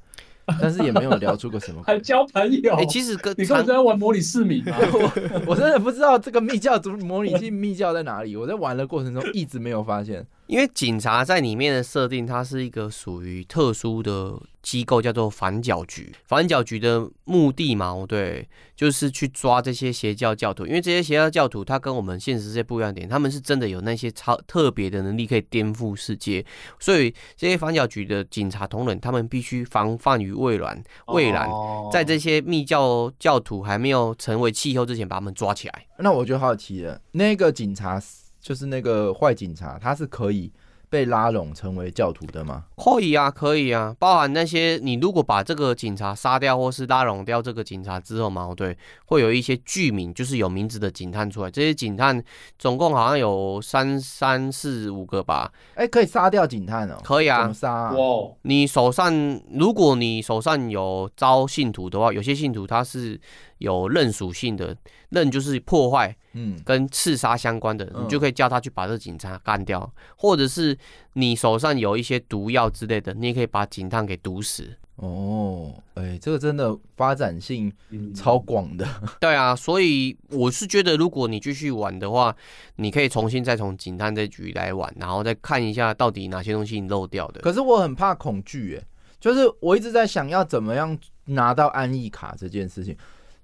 但是也没有聊出个什么，还交朋友。哎、欸，其实跟你刚才在玩模拟市民啊，我我真的不知道这个密教族模拟器密教在哪里。我在玩的过程中一直没有发现。因为警察在里面的设定，它是一个属于特殊的机构，叫做反角局。反角局的目的嘛，对，就是去抓这些邪教教徒。因为这些邪教教徒，他跟我们现实世界不一样点，他们是真的有那些超特别的能力，可以颠覆世界。所以这些反角局的警察同仁，他们必须防范于未然，未然在这些密教教徒还没有成为气候之前，把他们抓起来。那我就好奇了，那个警察。就是那个坏警察，他是可以被拉拢成为教徒的吗？可以啊，可以啊，包含那些你如果把这个警察杀掉，或是拉拢掉这个警察之后嘛，对，会有一些剧名，就是有名字的警探出来。这些警探总共好像有三三四五个吧？哎、欸，可以杀掉警探哦？可以啊，怎么杀啊？哇，你手上如果你手上有招信徒的话，有些信徒他是有刃属性的，刃就是破坏。嗯，跟刺杀相关的，你就可以叫他去把这个警察干掉，嗯，或者是你手上有一些毒药之类的，你也可以把警探给毒死。哦，哎、欸，这个真的发展性超广的。嗯。对啊，所以我是觉得，如果你继续玩的话，你可以重新再从警探这局来玩，然后再看一下到底哪些东西你漏掉的。可是我很怕恐惧，哎，就是我一直在想要怎么样拿到安逸卡这件事情。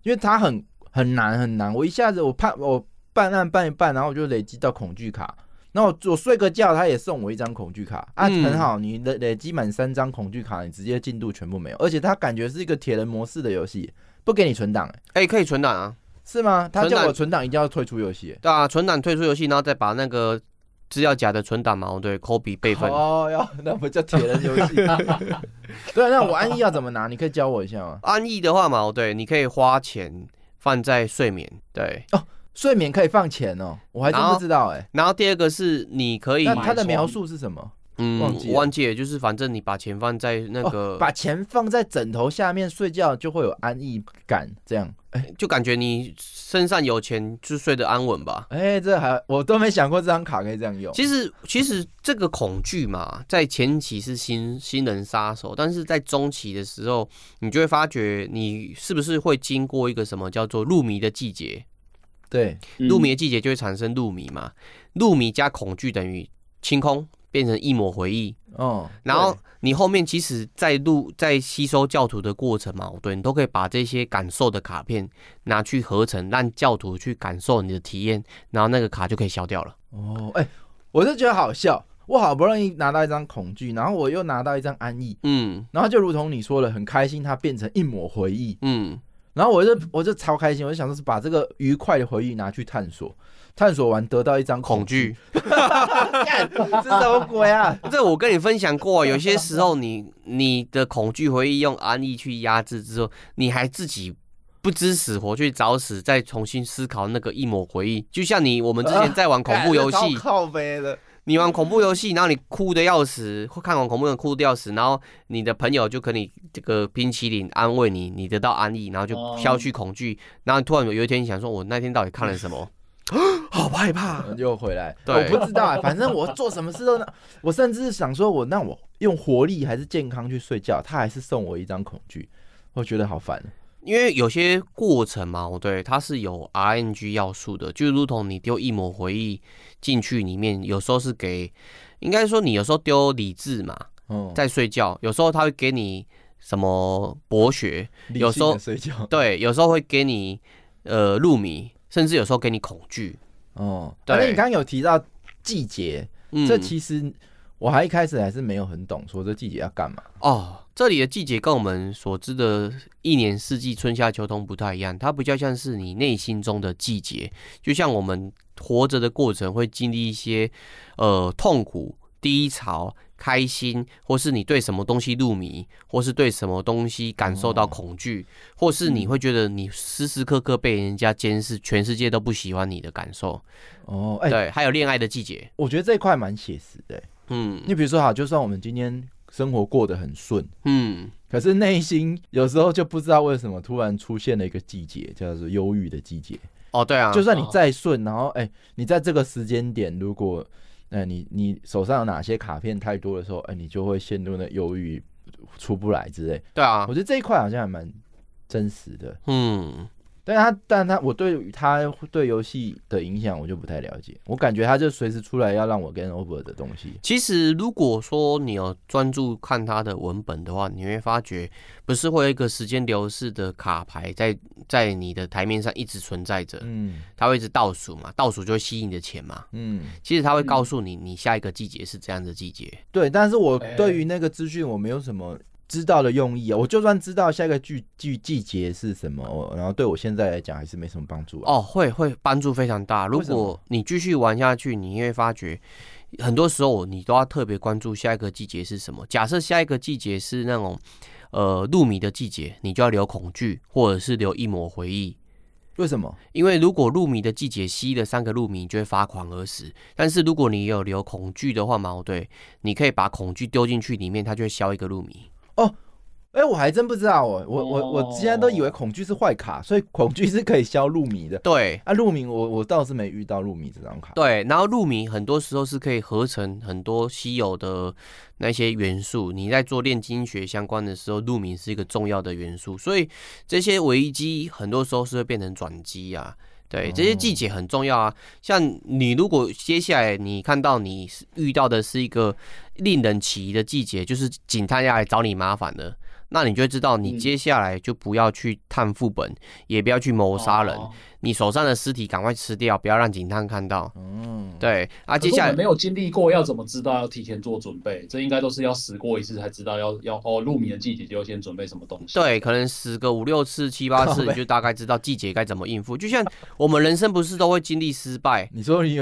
因为它很很难很难。我一下子我判我办案办一办，然后我就累积到恐惧卡。然后我，我睡个觉，他也送我一张恐惧卡啊，很好。你累累积满三张恐惧卡，你直接进度全部没有。而且他感觉是一个铁人模式的游戏，不给你存档。哎、欸，可以存档啊？是吗？他叫我存档，一定要退出游戏。对啊，存档退出游戏，然后再把那个资料夹的存档嘛，对，copy 备份。哦，要 那不叫铁人游戏。对，那我安逸要怎么拿？你可以教我一下吗？安逸的话嘛，对，你可以花钱放在睡眠。对哦。睡眠可以放钱哦，我还真不知道哎、欸。然后第二个是你可以，那它的描述是什么？嗯，忘记了，忘记了，就是反正你把钱放在那个，哦、把钱放在枕头下面睡觉就会有安逸感，这样，哎、欸，就感觉你身上有钱就睡得安稳吧。哎、欸，这还我都没想过这张卡可以这样用。其实其实这个恐惧嘛，在前期是新新人杀手，但是在中期的时候，你就会发觉你是不是会经过一个什么叫做入迷的季节。对，入迷的季节就会产生入迷嘛，入迷加恐惧等于清空，变成一抹回忆。哦，然后你后面其实，在录在吸收教徒的过程嘛，对，你都可以把这些感受的卡片拿去合成，让教徒去感受你的体验，然后那个卡就可以消掉了。哦，哎、欸，我就觉得好笑，我好不容易拿到一张恐惧，然后我又拿到一张安逸，嗯，然后就如同你说的，很开心，它变成一抹回忆，嗯。然后我就我就超开心，我就想说是把这个愉快的回忆拿去探索，探索完得到一张恐惧，这是什么鬼啊？这我跟你分享过，有些时候你你的恐惧回忆用安逸去压制之后，你还自己不知死活去找死，再重新思考那个一抹回忆，就像你我们之前在玩恐怖游戏，靠北的。你玩恐怖游戏，然后你哭的要死，或看完恐怖的哭的要死，然后你的朋友就可以这个冰淇淋安慰你，你得到安逸，然后就消去恐惧，然后突然有一天你想说，我那天到底看了什么？好害怕，就回来。对，我不知道啊，反正我做什么事都，我甚至想说我那我用活力还是健康去睡觉，他还是送我一张恐惧，我觉得好烦。因为有些过程嘛，我对，它是有 RNG 要素的，就如同你丢一抹回忆进去里面，有时候是给，应该说你有时候丢理智嘛，在睡觉，有时候他会给你什么博学，有时候睡觉，对，有时候会给你呃入迷，甚至有时候给你恐惧。哦，对，你刚刚有提到季节，嗯，这其实我还一开始还是没有很懂，说这季节要干嘛哦。这里的季节跟我们所知的一年四季春夏秋冬不太一样，它比较像是你内心中的季节，就像我们活着的过程会经历一些呃痛苦、低潮、开心，或是你对什么东西入迷，或是对什么东西感受到恐惧，或是你会觉得你时时刻刻被人家监视，全世界都不喜欢你的感受。哦，哎，对，还有恋爱的季节，我觉得这一块蛮写实的。嗯，你比如说哈，就算我们今天。生活过得很顺，嗯，可是内心有时候就不知道为什么突然出现了一个季节，叫做忧郁的季节。哦，对啊，就算你再顺，然后哎、欸，你在这个时间点，如果哎、欸、你你手上有哪些卡片太多的时候，哎、欸，你就会陷入那忧郁出不来之类。对啊，我觉得这一块好像还蛮真实的。嗯。但他，但他，我对于他对游戏的影响，我就不太了解。我感觉他就随时出来要让我 game over 的东西。其实，如果说你有专注看他的文本的话，你会发觉，不是会有一个时间流逝的卡牌在在你的台面上一直存在着。嗯，它会一直倒数嘛，倒数就会吸引你的钱嘛。嗯，其实他会告诉你，你下一个季节是这样的季节。对，但是我对于那个资讯，我没有什么。知道的用意啊，我就算知道下一个季季季节是什么，然后对我现在来讲还是没什么帮助哦。会会帮助非常大。如果你继续玩下去，你会发觉很多时候你都要特别关注下一个季节是什么。假设下一个季节是那种呃入迷的季节，你就要留恐惧，或者是留一抹回忆。为什么？因为如果入迷的季节吸了三个入迷，你就会发狂而死。但是如果你有留恐惧的话嘛，对，你可以把恐惧丢进去里面，它就会消一个入迷。哦，哎，我还真不知道哦，我我我之前都以为恐惧是坏卡，所以恐惧是可以消入迷的。对，啊，入迷我我倒是没遇到入迷这张卡。对，然后入迷很多时候是可以合成很多稀有的那些元素，你在做炼金学相关的时候，入迷是一个重要的元素，所以这些危机很多时候是会变成转机啊。对，这些季节很重要啊。像你如果接下来你看到你遇到的是一个令人起疑的季节，就是警探要来找你麻烦的，那你就会知道，你接下来就不要去探副本，嗯、也不要去谋杀人。哦你手上的尸体赶快吃掉，不要让警探看到。嗯，对啊，接下来没有经历过，要怎么知道要提前做准备？这应该都是要死过一次才知道要要哦，入眠的季节就要先准备什么东西。对，可能死个五六次、七八次，你 就大概知道季节该怎么应付。就像我们人生不是都会经历失败？你说你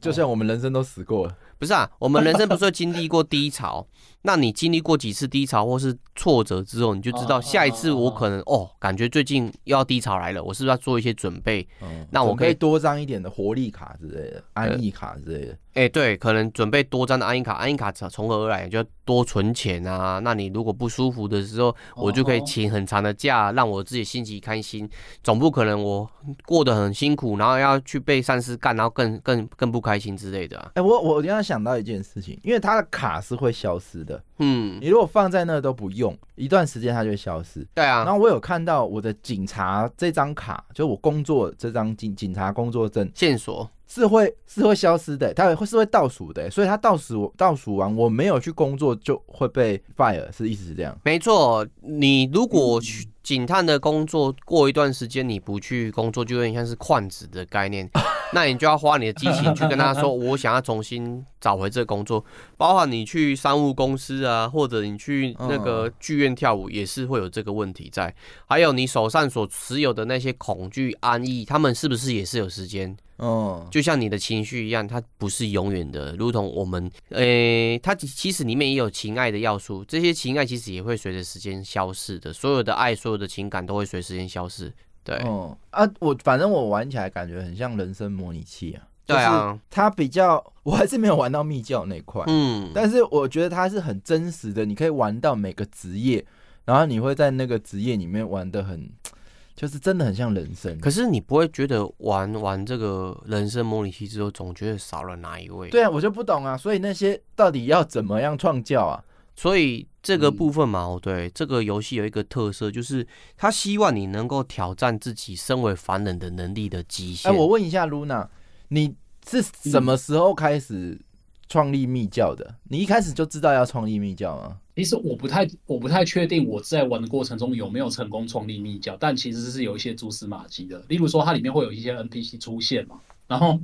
就像我们人生都死过了。哦不是啊，我们人生不是会经历过低潮？那你经历过几次低潮或是挫折之后，你就知道下一次我可能哦，感觉最近又要低潮来了，我是不是要做一些准备？嗯，那我可以多张一点的活力卡之类的，安逸卡之类的。哎、欸，对，可能准备多张的安逸卡，安逸卡从何而来？就多存钱啊。那你如果不舒服的时候，我就可以请很长的假，让我自己心情开心。总不可能我过得很辛苦，然后要去被上司干，然后更更更不开心之类的、啊。哎、欸，我我刚刚想到一件事情，因为他的卡是会消失的。嗯，你如果放在那都不用，一段时间它就会消失。对啊。然后我有看到我的警察这张卡，就我工作这张警警察工作证线索。是会是会消失的，它会是会倒数的，所以它倒数倒数完，我没有去工作就会被 fire，是意思是这样？没错，你如果去警探的工作过一段时间你不去工作，就有点像是旷职的概念，那你就要花你的激情去跟他说，我想要重新找回这个工作，包括你去商务公司啊，或者你去那个剧院跳舞，也是会有这个问题在。还有你手上所持有的那些恐惧、安逸，他们是不是也是有时间？嗯，就像你的情绪一样，它不是永远的，如同我们，呃、欸，它其实里面也有情爱的要素，这些情爱其实也会随着时间消逝的，所有的爱，所有的情感都会随时间消失。对，嗯啊，我反正我玩起来感觉很像人生模拟器啊。对啊，它比较，我还是没有玩到密教那块，嗯，但是我觉得它是很真实的，你可以玩到每个职业，然后你会在那个职业里面玩的很。就是真的很像人生，可是你不会觉得玩玩这个人生模拟器之后，总觉得少了哪一位？对啊，我就不懂啊。所以那些到底要怎么样创教啊？所以这个部分嘛，嗯、对这个游戏有一个特色，就是他希望你能够挑战自己身为凡人的能力的极限。哎、欸，我问一下露娜，你是什么时候开始创立密教的？嗯、你一开始就知道要创立密教吗？其实我不太，我不太确定我在玩的过程中有没有成功创立密教，但其实是有一些蛛丝马迹的。例如说，它里面会有一些 NPC 出现嘛，然后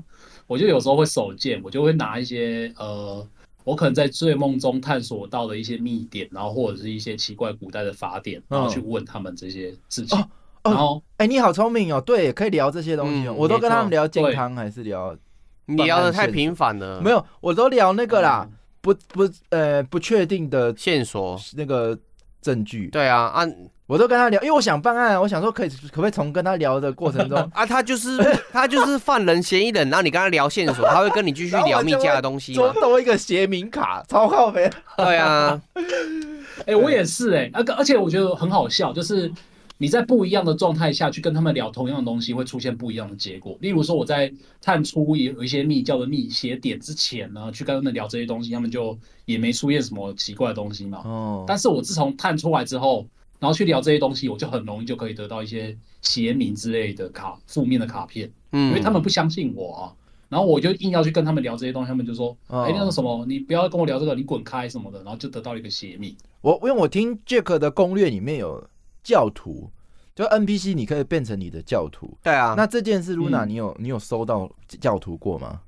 我就有时候会手贱，我就会拿一些呃，我可能在睡梦中探索到的一些秘典，然后或者是一些奇怪古代的法典，然后去问他们这些事情。哦哦、然后，哎、欸，你好聪明哦，对，可以聊这些东西，嗯、我都跟他们聊健康还是聊？你聊的太频繁了，没有，我都聊那个啦。嗯不不呃不确定的线索那个证据，对啊，啊，我都跟他聊，因为我想办案，我想说可以可不可以从跟他聊的过程中 啊，他就是他就是犯人嫌疑人，然后你跟他聊线索，他会跟你继续聊密家的东西，多多一个协名卡，超靠北。对啊，哎、欸，我也是哎、欸，而而且我觉得很好笑，就是。你在不一样的状态下去跟他们聊同样的东西，会出现不一样的结果。例如说，我在探出有一些密教的密邪点之前呢，去跟他们聊这些东西，他们就也没出现什么奇怪的东西嘛。哦。但是我自从探出来之后，然后去聊这些东西，我就很容易就可以得到一些邪名之类的卡，负面的卡片。嗯。因为他们不相信我啊，然后我就硬要去跟他们聊这些东西，他们就说：“哎，那个什么，你不要跟我聊这个，你滚开什么的。”然后就得到一个邪名。我因为我听 Jack 的攻略里面有。教徒，就 NPC，你可以变成你的教徒。对啊，那这件事，噜那，你有你有收到教徒过吗？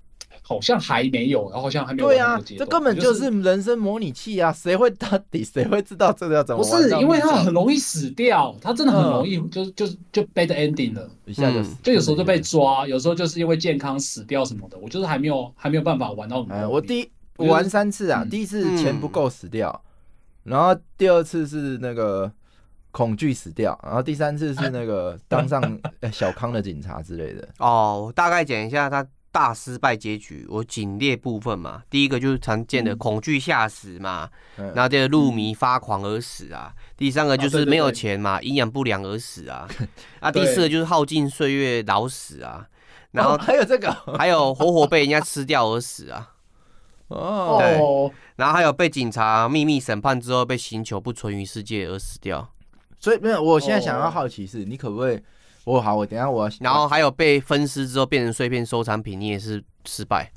好像还没有，然后好像还没有。对啊，这根本就是人生模拟器啊！谁会到底谁会知道这个要怎么？不是，因为他很容易死掉，他真的很容易，就就就 bad ending 了，一下就死，就有时候就被抓，有时候就是因为健康死掉什么的。我就是还没有还没有办法玩到。哎，我第一我玩三次啊，第一次钱不够死掉，然后第二次是那个。恐惧死掉，然后第三次是那个当上 小康的警察之类的。哦，大概讲一下他大失败结局。我仅列部分嘛，第一个就是常见的恐惧吓死嘛，嗯、然后这个入迷发狂而死啊。嗯、第三个就是没有钱嘛，营养、哦、不良而死啊。啊，第四个就是耗尽岁月老死啊。然后、哦、还有这个，还有活活被人家吃掉而死啊。哦，对。然后还有被警察秘密审判之后被刑求不存于世界而死掉。所以没有，我现在想要好奇是，你可不可以？我好，我等下我要。然后还有被分尸之后变成碎片收藏品，你也是失败。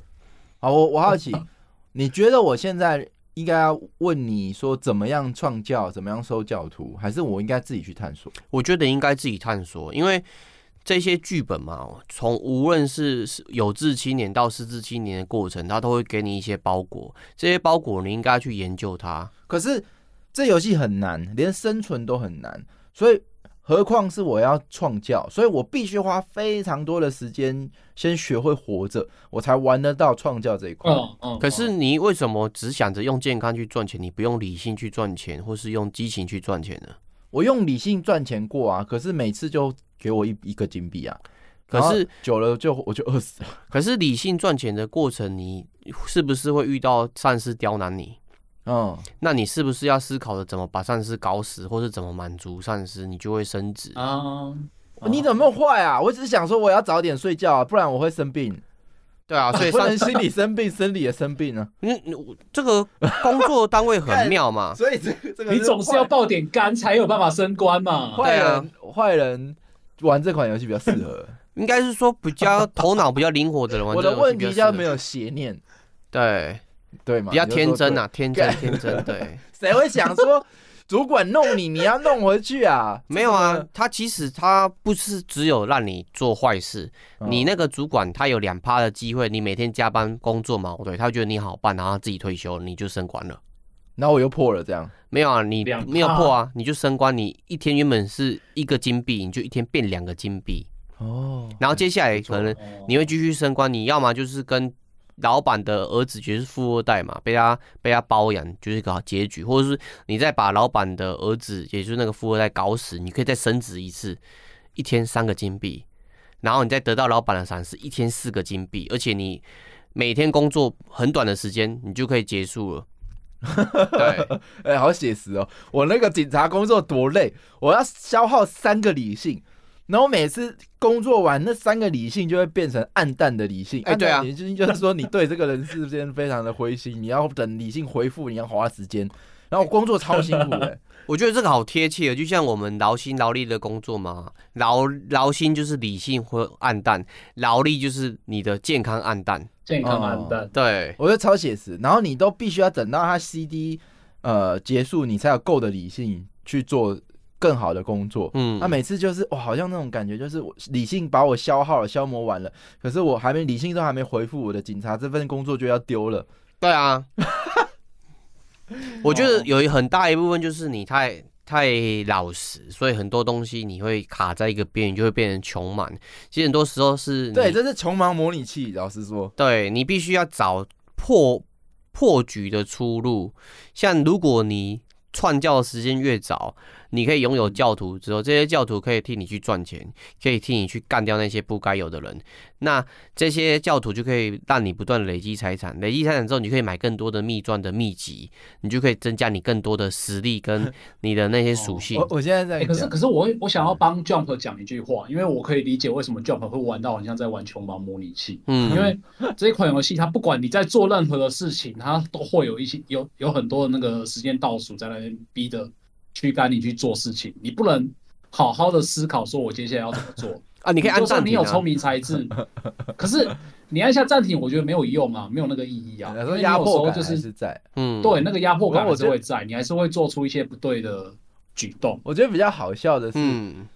好，我我好奇，你觉得我现在应该要问你说怎么样创教，怎么样收教徒，还是我应该自己去探索？我觉得应该自己探索，因为这些剧本嘛，从无论是有志青年到失志青年的过程，他都会给你一些包裹，这些包裹你应该去研究它。可是这游戏很难，连生存都很难，所以。何况是我要创教，所以我必须花非常多的时间先学会活着，我才玩得到创教这一块。嗯嗯。可是你为什么只想着用健康去赚钱，你不用理性去赚钱，或是用激情去赚钱呢？我用理性赚钱过啊，可是每次就给我一一个金币啊，可是久了就我就饿死了。可是理性赚钱的过程，你是不是会遇到上司刁难你？嗯，那你是不是要思考着怎么把上司搞死，或是怎么满足上司，你就会升职啊？你怎么那么坏啊？我只是想说我要早点睡觉啊，不然我会生病。对啊，所以不能心理生病，生理也生病啊。嗯，这个工作单位很妙嘛，所以这个这个你总是要爆点肝才有办法升官嘛。坏人坏人玩这款游戏比较适合，应该是说比较头脑比较灵活的人玩。我的问题叫没有邪念，对。对嘛，比较天真啊，天真天真。对，谁会想说主管弄你，你要弄回去啊？没有啊，他其实他不是只有让你做坏事，嗯、你那个主管他有两趴的机会，你每天加班工作嘛，对，他觉得你好办，然后他自己退休，你就升官了。然后我又破了，这样没有啊？你没有破啊？你就升官，你一天原本是一个金币，你就一天变两个金币哦。然后接下来可能你会继续升官，你要么就是跟。老板的儿子就是富二代嘛，被他被他包养，就是个结局，或者是你再把老板的儿子，也就是那个富二代搞死，你可以再升职一次，一天三个金币，然后你再得到老板的赏识，一天四个金币，而且你每天工作很短的时间，你就可以结束了。对，哎、好写实哦！我那个警察工作多累，我要消耗三个理性。然后每次工作完，那三个理性就会变成暗淡的理性。哎，对啊，理性就是说你对这个人之间非常的灰心，你要等理性回复，你要花时间。然后工作超辛苦的，我觉得这个好贴切，就像我们劳心劳力的工作嘛。劳劳心就是理性或暗淡，劳力就是你的健康暗淡，健康暗淡。哦、对，我觉得超写实。然后你都必须要等到他 CD 呃结束，你才有够的理性去做。更好的工作，嗯，那、啊、每次就是哇，好像那种感觉，就是我理性把我消耗了、消磨完了，可是我还没理性都还没回复我的警察这份工作就要丢了。对啊，我觉得有一很大一部分就是你太太老实，所以很多东西你会卡在一个边，缘就会变成穷忙。其实很多时候是，对，这是穷忙模拟器。老实说，对，你必须要找破破局的出路。像如果你创教的时间越早，你可以拥有教徒之后，这些教徒可以替你去赚钱，可以替你去干掉那些不该有的人。那这些教徒就可以让你不断累积财产，累积财产之后，你可以买更多的秘传的秘籍，你就可以增加你更多的实力跟 你的那些属性。哦、我我现在在、欸，可是可是我我想要帮 Jump 讲一句话，因为我可以理解为什么 Jump 会玩到好像在玩穷忙模拟器。嗯，因为这一款游戏，它不管你在做任何的事情，它都会有一些有有很多的那个时间倒数在那边逼的。驱赶你去做事情，你不能好好的思考，说我接下来要怎么做 啊？你可以按暂停、啊，就算你有聪明才智，可是你按下暂停，我觉得没有用啊，没有那个意义啊。有时候压迫感就是在，嗯，对，那个压迫感还是会在，你还是会做出一些不对的举动。我觉得比较好笑的是，嗯、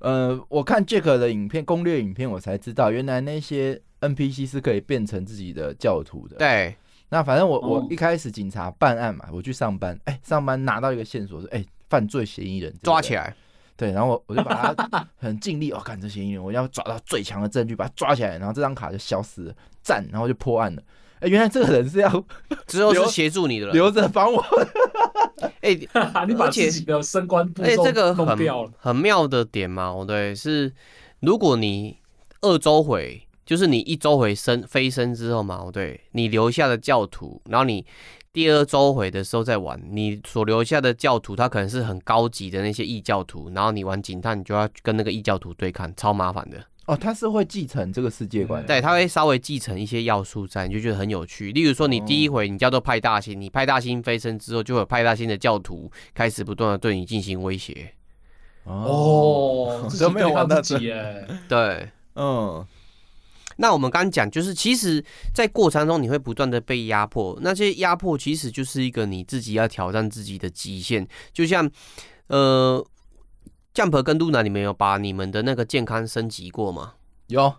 呃，我看 Jack 的影片攻略影片，我才知道原来那些 NPC 是可以变成自己的教徒的。对。那反正我我一开始警察办案嘛，我去上班，哎、欸，上班拿到一个线索是，哎、欸，犯罪嫌疑人抓起来，对，然后我我就把他很尽力，哦，看这嫌疑人，我要抓到最强的证据，把他抓起来，然后这张卡就消失了，赞，然后就破案了。哎、欸，原来这个人是要 之后是协助你的人，留着帮我。哎、欸，你把自己的升官步骤哎，这个很很妙的点嘛，对，是如果你二周回。就是你一周回升飞升之后嘛，对，你留下的教徒，然后你第二周回的时候再玩，你所留下的教徒，他可能是很高级的那些异教徒，然后你玩警探，你就要跟那个异教徒对抗，超麻烦的。哦，他是会继承这个世界观，对，他会稍微继承一些要素在，你就觉得很有趣。例如说，你第一回你叫做派大星，你派大星飞升之后，就会有派大星的教徒开始不断的对你进行威胁。哦，都没有玩到这，对，嗯。那我们刚刚讲，就是其实，在过程中你会不断的被压迫，那些压迫其实就是一个你自己要挑战自己的极限。就像，呃，Jump 跟 Luna，你们有把你们的那个健康升级过吗？有，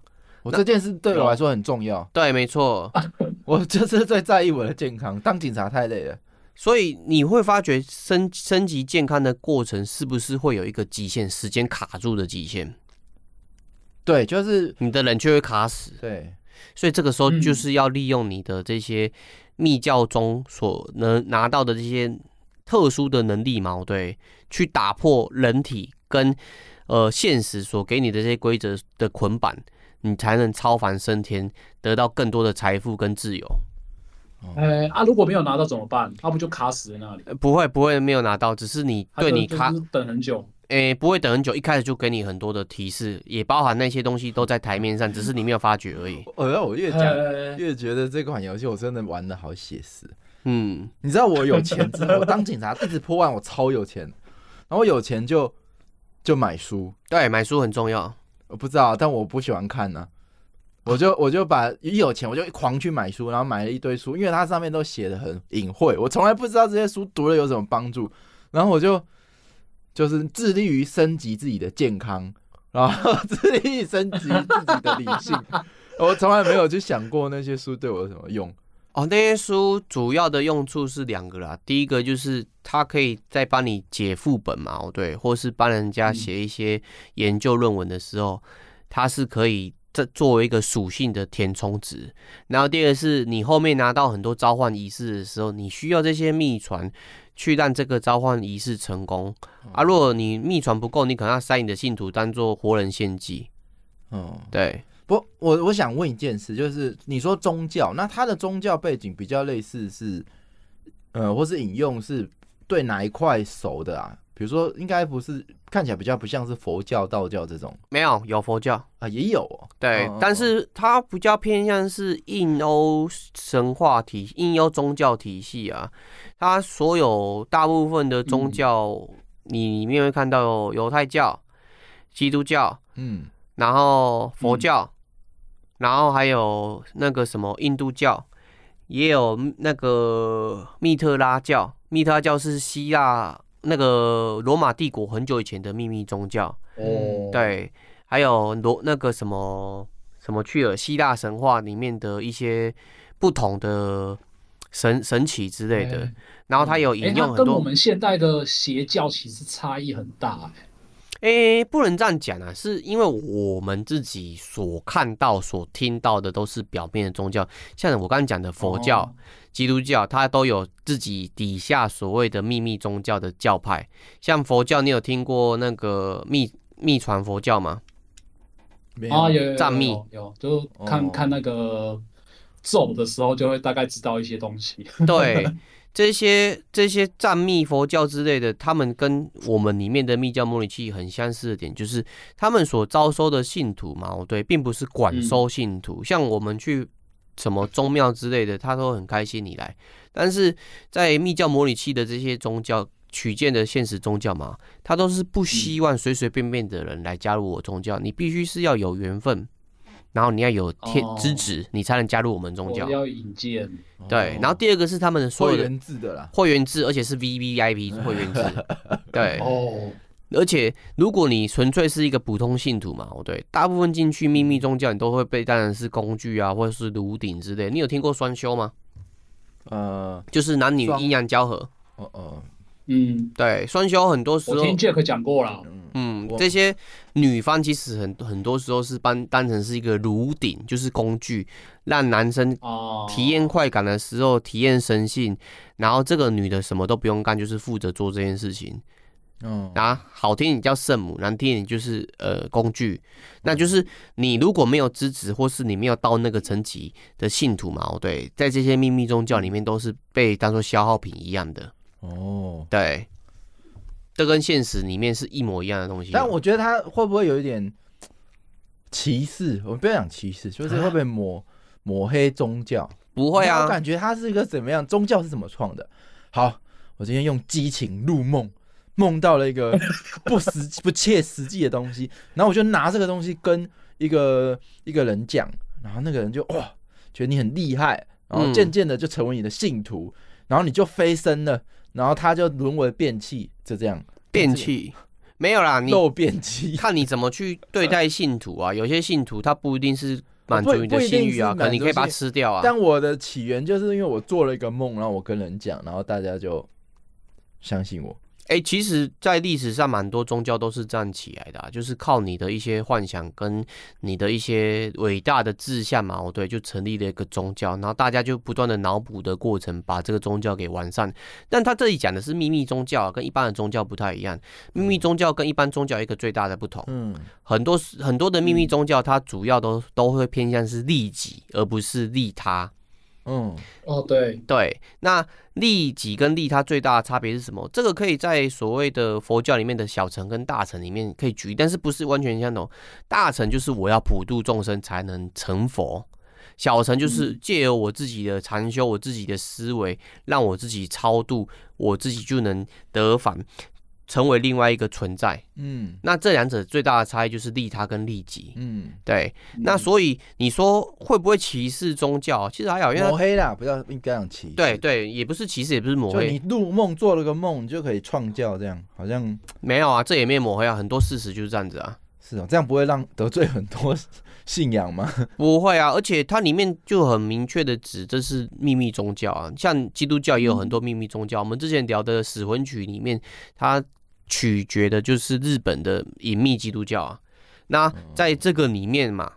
我这件事对我来说很重要。对，没错，我就是最在意我的健康。当警察太累了。所以你会发觉升升级健康的过程是不是会有一个极限时间卡住的极限？对，就是你的人就会卡死。对，所以这个时候就是要利用你的这些密教中所能拿到的这些特殊的能力嘛，对，去打破人体跟呃现实所给你的这些规则的捆绑，你才能超凡升天，得到更多的财富跟自由。哎、欸、啊！如果没有拿到怎么办？那、啊、不就卡死在那里？不会，不会没有拿到，只是你对你卡等很久。哎、欸，不会等很久，一开始就给你很多的提示，也包含那些东西都在台面上，只是你没有发觉而已。我我越讲越觉得这款游戏我真的玩的好写实。嗯，你知道我有钱之后，我当警察一直破案，我超有钱，然后我有钱就就买书，对，买书很重要。我不知道，但我不喜欢看呢、啊。我就我就把一有钱我就狂去买书，然后买了一堆书，因为它上面都写的很隐晦，我从来不知道这些书读了有什么帮助。然后我就就是致力于升级自己的健康，然后致力于升级自己的理性。我从来没有去想过那些书对我有什么用。哦，那些书主要的用处是两个啦，第一个就是它可以在帮你解副本嘛，哦对，或是帮人家写一些研究论文的时候，它是可以。这作为一个属性的填充值，然后第二个是你后面拿到很多召唤仪式的时候，你需要这些秘传去让这个召唤仪式成功啊。如果你秘传不够，你可能要塞你的信徒当做活人献祭。嗯，对。不，我我想问一件事，就是你说宗教，那它的宗教背景比较类似是，呃，或是引用是对哪一块熟的啊？比如说，应该不是看起来比较不像是佛教、道教这种，没有有佛教啊，也有哦。对，哦、但是它比较偏向是印欧神话体、印欧宗教体系啊。它所有大部分的宗教，你里面会看到犹太教、基督教，嗯，然后佛教，嗯、然后还有那个什么印度教，也有那个密特拉教。密特拉教是希腊。那个罗马帝国很久以前的秘密宗教，哦，对，还有罗那个什么什么去了希腊神话里面的一些不同的神神奇之类的，然后他有引用很多，跟我们现代的邪教其实差异很大，哎，不能这样讲啊，是因为我们自己所看到、所听到的都是表面的宗教，像我刚刚讲的佛教。哦基督教它都有自己底下所谓的秘密宗教的教派，像佛教，你有听过那个密密传佛教吗？啊，有藏密有，有，就看、哦、看那个咒的时候，就会大概知道一些东西。对，这些这些藏密佛教之类的，他们跟我们里面的密教模拟器很相似的点，就是他们所招收的信徒嘛，对，并不是管收信徒，嗯、像我们去。什么宗庙之类的，他都很开心你来。但是在密教模拟器的这些宗教取件的现实宗教嘛，他都是不希望随随便便的人来加入我宗教。你必须是要有缘分，然后你要有天资质，你才能加入我们宗教。要引荐。对，然后第二个是他们的所有的会员制的啦，会员制，而且是 VVIP 会员制。对。哦。而且，如果你纯粹是一个普通信徒嘛，哦对，大部分进去秘密宗教，你都会被当然是工具啊，或者是炉鼎之类。你有听过双修吗？呃，就是男女阴阳交合。哦哦，嗯，对，双修很多时候我听 Jack 讲过了。嗯，这些女方其实很很多时候是当当成是一个炉鼎，就是工具，让男生体验快感的时候体验神性，然后这个女的什么都不用干，就是负责做这件事情。嗯，啊，好听你叫圣母，难听你就是呃工具，那就是你如果没有支持，或是你没有到那个层级的信徒嘛，对，在这些秘密宗教里面都是被当做消耗品一样的哦，对，这跟现实里面是一模一样的东西。但我觉得他会不会有一点歧视？我们不要讲歧视，就是会不会抹抹黑宗教？不会啊，我感觉他是一个怎么样？宗教是怎么创的？好，我今天用激情入梦。梦到了一个 不实不切实际的东西，然后我就拿这个东西跟一个一个人讲，然后那个人就哇，觉得你很厉害，然后渐渐的就成为你的信徒，嗯、然后你就飞升了，然后他就沦为便器，就这样便器。没有啦，你漏便器，看你怎么去对待信徒啊。有些信徒他不一定是满足你的性欲啊，可能你可以把它吃掉啊。但我的起源就是因为我做了一个梦，然后我跟人讲，然后大家就相信我。哎、欸，其实，在历史上，蛮多宗教都是这样起来的、啊，就是靠你的一些幻想跟你的一些伟大的志向嘛，哦，对，就成立了一个宗教，然后大家就不断的脑补的过程，把这个宗教给完善。但他这里讲的是秘密宗教、啊，跟一般的宗教不太一样。秘密宗教跟一般宗教一个最大的不同，嗯，很多很多的秘密宗教，它主要都都会偏向是利己，而不是利他。嗯，哦，对对，那利己跟利他最大的差别是什么？这个可以在所谓的佛教里面的小乘跟大乘里面可以举，但是不是完全相同。大乘就是我要普度众生才能成佛，小乘就是借由我自己的禅修，我自己的思维，让我自己超度，我自己就能得返。成为另外一个存在，嗯，那这两者最大的差异就是利他跟利己，嗯，对，那所以你说会不会歧视宗教？其实还好，因为抹黑啦，不要应该讲歧视，对对，也不是歧视，也不是抹黑。你入梦做了个梦，你就可以创教，这样好像没有啊，这也没有抹黑啊，很多事实就是这样子啊。是啊，这样不会让得罪很多信仰吗？不会啊，而且它里面就很明确的指这是秘密宗教啊，像基督教也有很多秘密宗教。嗯、我们之前聊的死魂曲里面，它。取决的就是日本的隐秘基督教啊，那在这个里面嘛，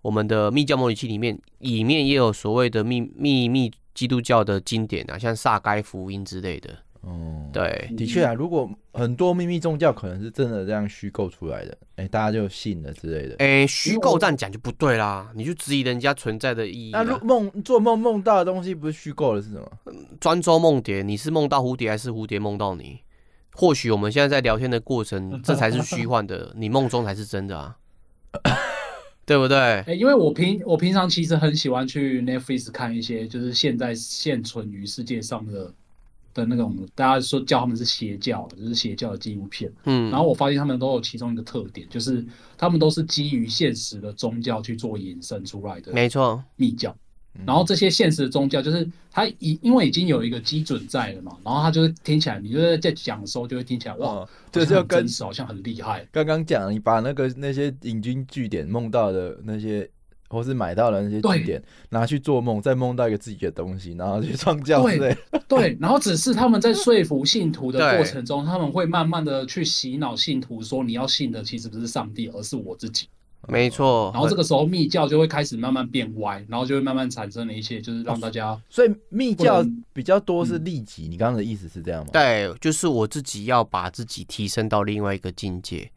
我们的密教模拟器里面，里面也有所谓的秘秘密基督教的经典啊，像撒该福音之类的。哦，对，的确啊，如果很多秘密宗教可能是真的这样虚构出来的，哎、欸，大家就信了之类的。哎、欸，虚构这样讲就不对啦，你就质疑人家存在的意义。那梦做梦梦到的东西不是虚构的是什么？专周梦蝶，你是梦到蝴蝶还是蝴蝶梦到你？或许我们现在在聊天的过程，这才是虚幻的，你梦中才是真的啊，对不对？欸，因为我平我平常其实很喜欢去 Netflix 看一些，就是现在现存于世界上的的那种，大家说叫他们是邪教，就是邪教的纪录片。嗯，然后我发现他们都有其中一个特点，就是他们都是基于现实的宗教去做引申出来的，没错，密教。然后这些现实的宗教，就是它已因为已经有一个基准在了嘛，然后它就是听起来，你就是在讲的时候就会听起来哇，这就跟好像很厉害。刚刚讲你把那个那些引经据典梦到的那些，或是买到的那些据点拿去做梦，再梦到一个自己的东西，然后去创教之类。对，对，然后只是他们在说服信徒的过程中，他们会慢慢的去洗脑信徒说，你要信的其实不是上帝，而是我自己。没错，然后这个时候密教就会开始慢慢变歪，然后就会慢慢产生了一些，就是让大家，所以密教比较多是利己。你刚刚的意思是这样吗？对，就是我自己要把自己提升到另外一个境界。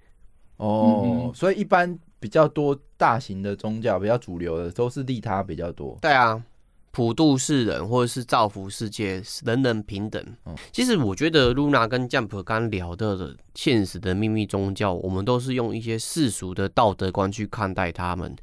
哦，所以一般比较多大型的宗教，比较主流的都是利他比较多。对啊。普度世人，或者是造福世界，人人平等。其实我觉得露娜跟 Jump 刚聊到的现实的秘密宗教，我们都是用一些世俗的道德观去看待他们。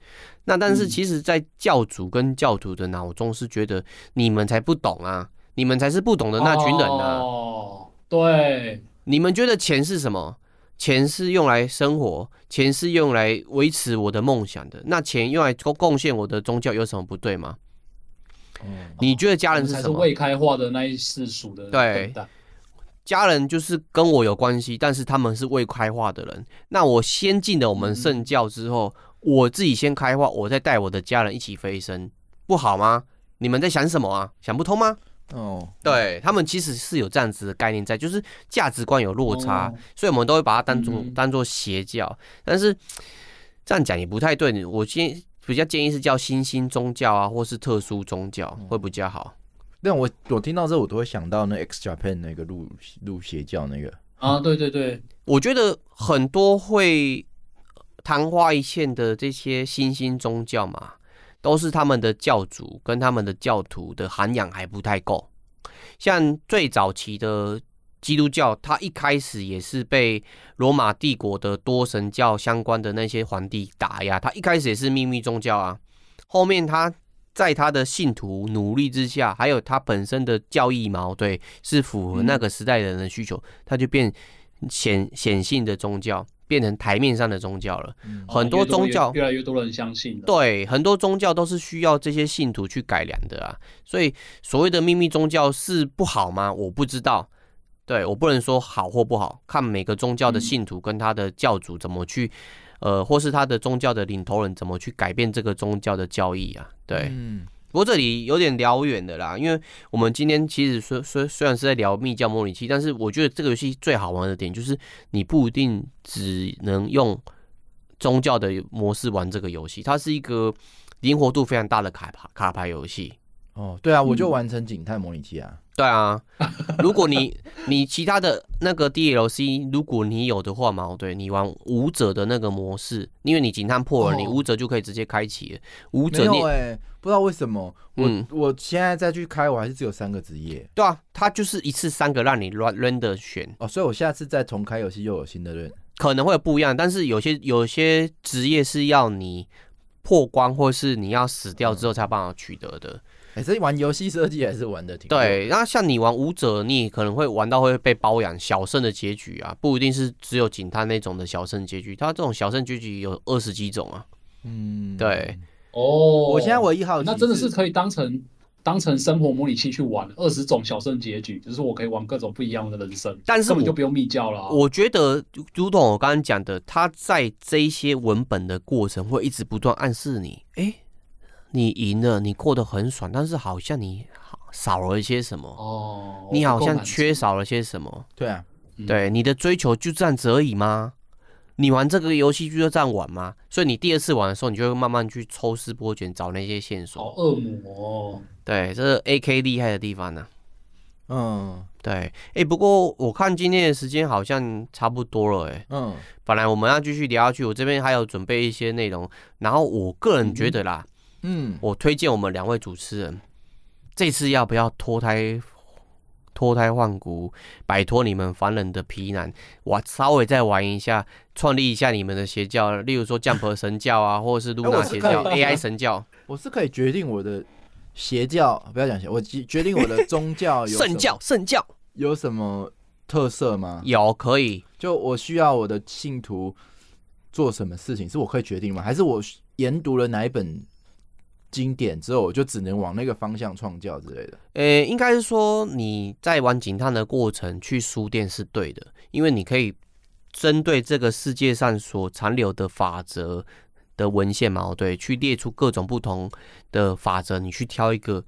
那但是其实，在教主跟教徒的脑中是觉得你们才不懂啊，你们才是不懂的那群人啊。哦，对，你们觉得钱是什么？钱是用来生活，钱是用来维持我的梦想的。那钱用来贡贡献我的宗教有什么不对吗？你觉得家人是什么？才是未开化的那一世俗的。对，家人就是跟我有关系，但是他们是未开化的人。那我先进了我们圣教之后，嗯、我自己先开化，我再带我的家人一起飞升，不好吗？你们在想什么啊？想不通吗？哦，对他们其实是有这样子的概念在，就是价值观有落差，哦、所以我们都会把它当做当做邪教。但是这样讲也不太对，我先。比较建议是叫新兴宗教啊，或是特殊宗教会比较好。但我我听到这，我都会想到那 X Japan 那个入入邪教那个啊，对对对，我觉得很多会昙花一现的这些新兴宗教嘛，都是他们的教主跟他们的教徒的涵养还不太够，像最早期的。基督教，它一开始也是被罗马帝国的多神教相关的那些皇帝打压，它一开始也是秘密宗教啊。后面他在他的信徒努力之下，还有他本身的教义矛盾，是符合那个时代人的需求，他就变显显性的宗教。变成台面上的宗教了。嗯、很多宗教越来越多人相信。对，很多宗教都是需要这些信徒去改良的啊。所以所谓的秘密宗教是不好吗？我不知道。对，我不能说好或不好，看每个宗教的信徒跟他的教主怎么去，嗯、呃，或是他的宗教的领头人怎么去改变这个宗教的教义啊。对，嗯、不过这里有点聊远的啦，因为我们今天其实虽虽虽然是在聊密教模拟器，但是我觉得这个游戏最好玩的点就是你不一定只能用宗教的模式玩这个游戏，它是一个灵活度非常大的卡牌卡牌游戏。哦，对啊，我就完成警探模拟器啊。对啊，如果你 你其他的那个 DLC，如果你有的话嘛，对，你玩武者的那个模式，因为你警探破了，哦、你武者就可以直接开启了。武者没有哎、欸，不知道为什么，我、嗯、我现在再去开，我还是只有三个职业。对啊，它就是一次三个让你乱 random 选。哦，所以我下次再重开游戏又有新的人，可能会有不一样，但是有些有些职业是要你破关或是你要死掉之后才办法取得的。哎，这玩游戏设计还是玩的挺对。那像你玩武者，你可能会玩到会被包养小胜的结局啊，不一定是只有警探那种的小胜结局，它这种小胜结局有二十几种啊。嗯，对。哦，我现在唯一好奇，那真的是可以当成当成生活模拟器去玩，二十种小胜结局，就是我可以玩各种不一样的人生，但是根本就不用密教了啊。我觉得，如同我刚刚讲的，他在这一些文本的过程会一直不断暗示你，哎。你赢了，你过得很爽，但是好像你少了一些什么哦，你好像缺少了些什么。对啊，对，你的追求就这样子而已吗？你玩这个游戏就这样玩吗？所以你第二次玩的时候，你就会慢慢去抽丝剥茧，找那些线索。恶魔，对，这是 AK 厉害的地方呢、啊。嗯，对，哎、欸，不过我看今天的时间好像差不多了、欸，哎，嗯，本来我们要继续聊下去，我这边还有准备一些内容，然后我个人觉得啦。嗯嗯，我推荐我们两位主持人，这次要不要脱胎脱胎换骨，摆脱你们凡人的皮囊，我稍微再玩一下，创立一下你们的邪教，例如说 Jump 神教啊，或者是露娜邪教、AI 神教，我是可以决定我的邪教，不要讲邪，我决定我的宗教有 圣教，圣教有什么特色吗？有，可以，就我需要我的信徒做什么事情，是我可以决定吗？还是我研读了哪一本？经典之后，我就只能往那个方向创教之类的。呃、欸，应该是说你在玩警探的过程去书店是对的，因为你可以针对这个世界上所残留的法则的文献嘛，对，去列出各种不同的法则，你去挑一个，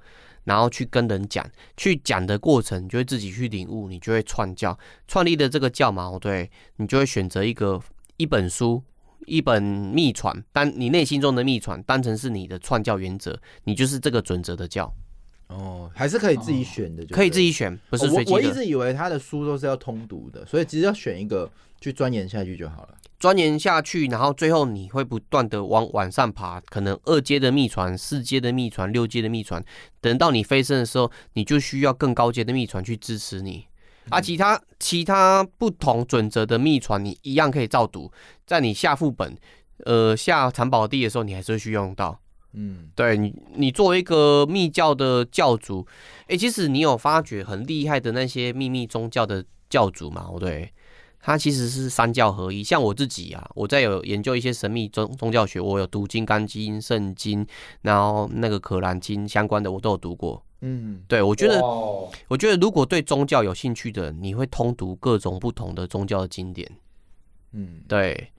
然后去跟人讲，去讲的过程，你就会自己去领悟，你就会创教，创立的这个教嘛，对，你就会选择一个一本书。一本秘传，当你内心中的秘传当成是你的创教原则，你就是这个准则的教。哦，还是可以自己选的，可以自己选，不是随机的。我我一直以为他的书都是要通读的，所以只要选一个去钻研下去就好了。钻研下去，然后最后你会不断的往往上爬，可能二阶的秘传、四阶的秘传、六阶的秘传，等到你飞升的时候，你就需要更高阶的秘传去支持你。啊，其他其他不同准则的秘传，你一样可以照读。在你下副本，呃，下藏宝地的时候，你还是会去用到。嗯，对你，你作为一个密教的教主，哎、欸，其实你有发觉很厉害的那些秘密宗教的教主嘛？对，他其实是三教合一。像我自己啊，我在有研究一些神秘宗宗教学，我有读《金刚经》《圣经》，然后那个《可兰经》相关的，我都有读过。嗯，对，我觉得，我觉得如果对宗教有兴趣的，你会通读各种不同的宗教的经典。嗯，对，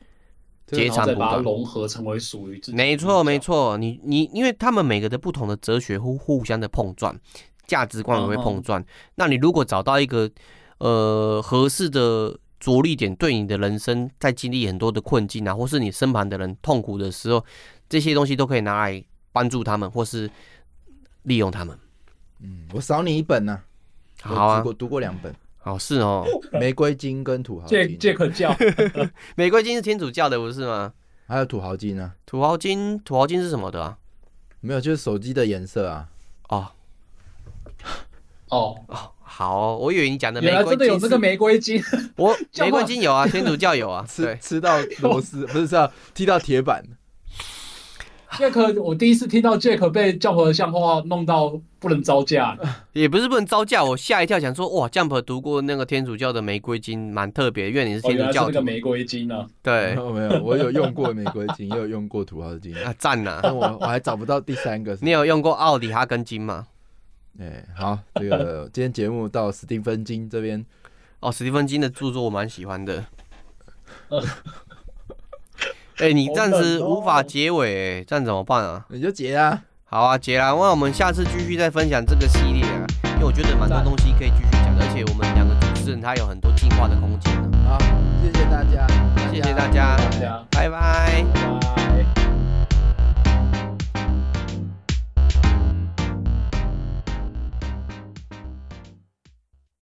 截长把它，融合成为属于自己。没错，没错，你你，因为他们每个的不同的哲学互互相的碰撞，价值观也会碰撞。那你如果找到一个呃合适的着力点，对你的人生在经历很多的困境啊，或是你身旁的人痛苦的时候，这些东西都可以拿来帮助他们，或是利用他们。嗯，我少你一本呢、啊。好啊，我读过两本。哦是哦，《玫瑰金》跟《土豪经》。杰克教，《玫瑰金》是天主教的，不是吗？还有《土豪金》呢？《土豪金》《土豪金》是什么的啊？没有，就是手机的颜色啊。哦，哦哦，好，我以为你讲的玫瑰经真的有这个 《玫瑰金》。我《玫瑰金》有啊，天主教有啊，吃吃到螺丝不是是要踢到铁板。Jack，我第一次听到 Jack 被 Jump 的像画弄到不能招架，也不是不能招架，我吓一跳，想说哇，Jump 读过那个天主教的玫瑰金，蛮特别，因为你是天主教。哦、那个玫瑰金啊？对，没有没有，我有用过玫瑰金，也有用过土豪金啊，赞呐！我我还找不到第三个。你有用过奥里哈根金吗？哎、欸，好，这个 今天节目到史蒂芬金这边。哦，史蒂芬金的著作我蛮喜欢的。哎、欸，你暂时无法结尾、欸，这样怎么办啊？你就结啊！好啊，结啊！那我们下次继续再分享这个系列啊，因为我觉得蛮多东西可以继续讲，而且我们两个主持人他有很多进化的空间呢。好，谢谢大家，谢谢大家，谢谢大家，拜拜。拜拜。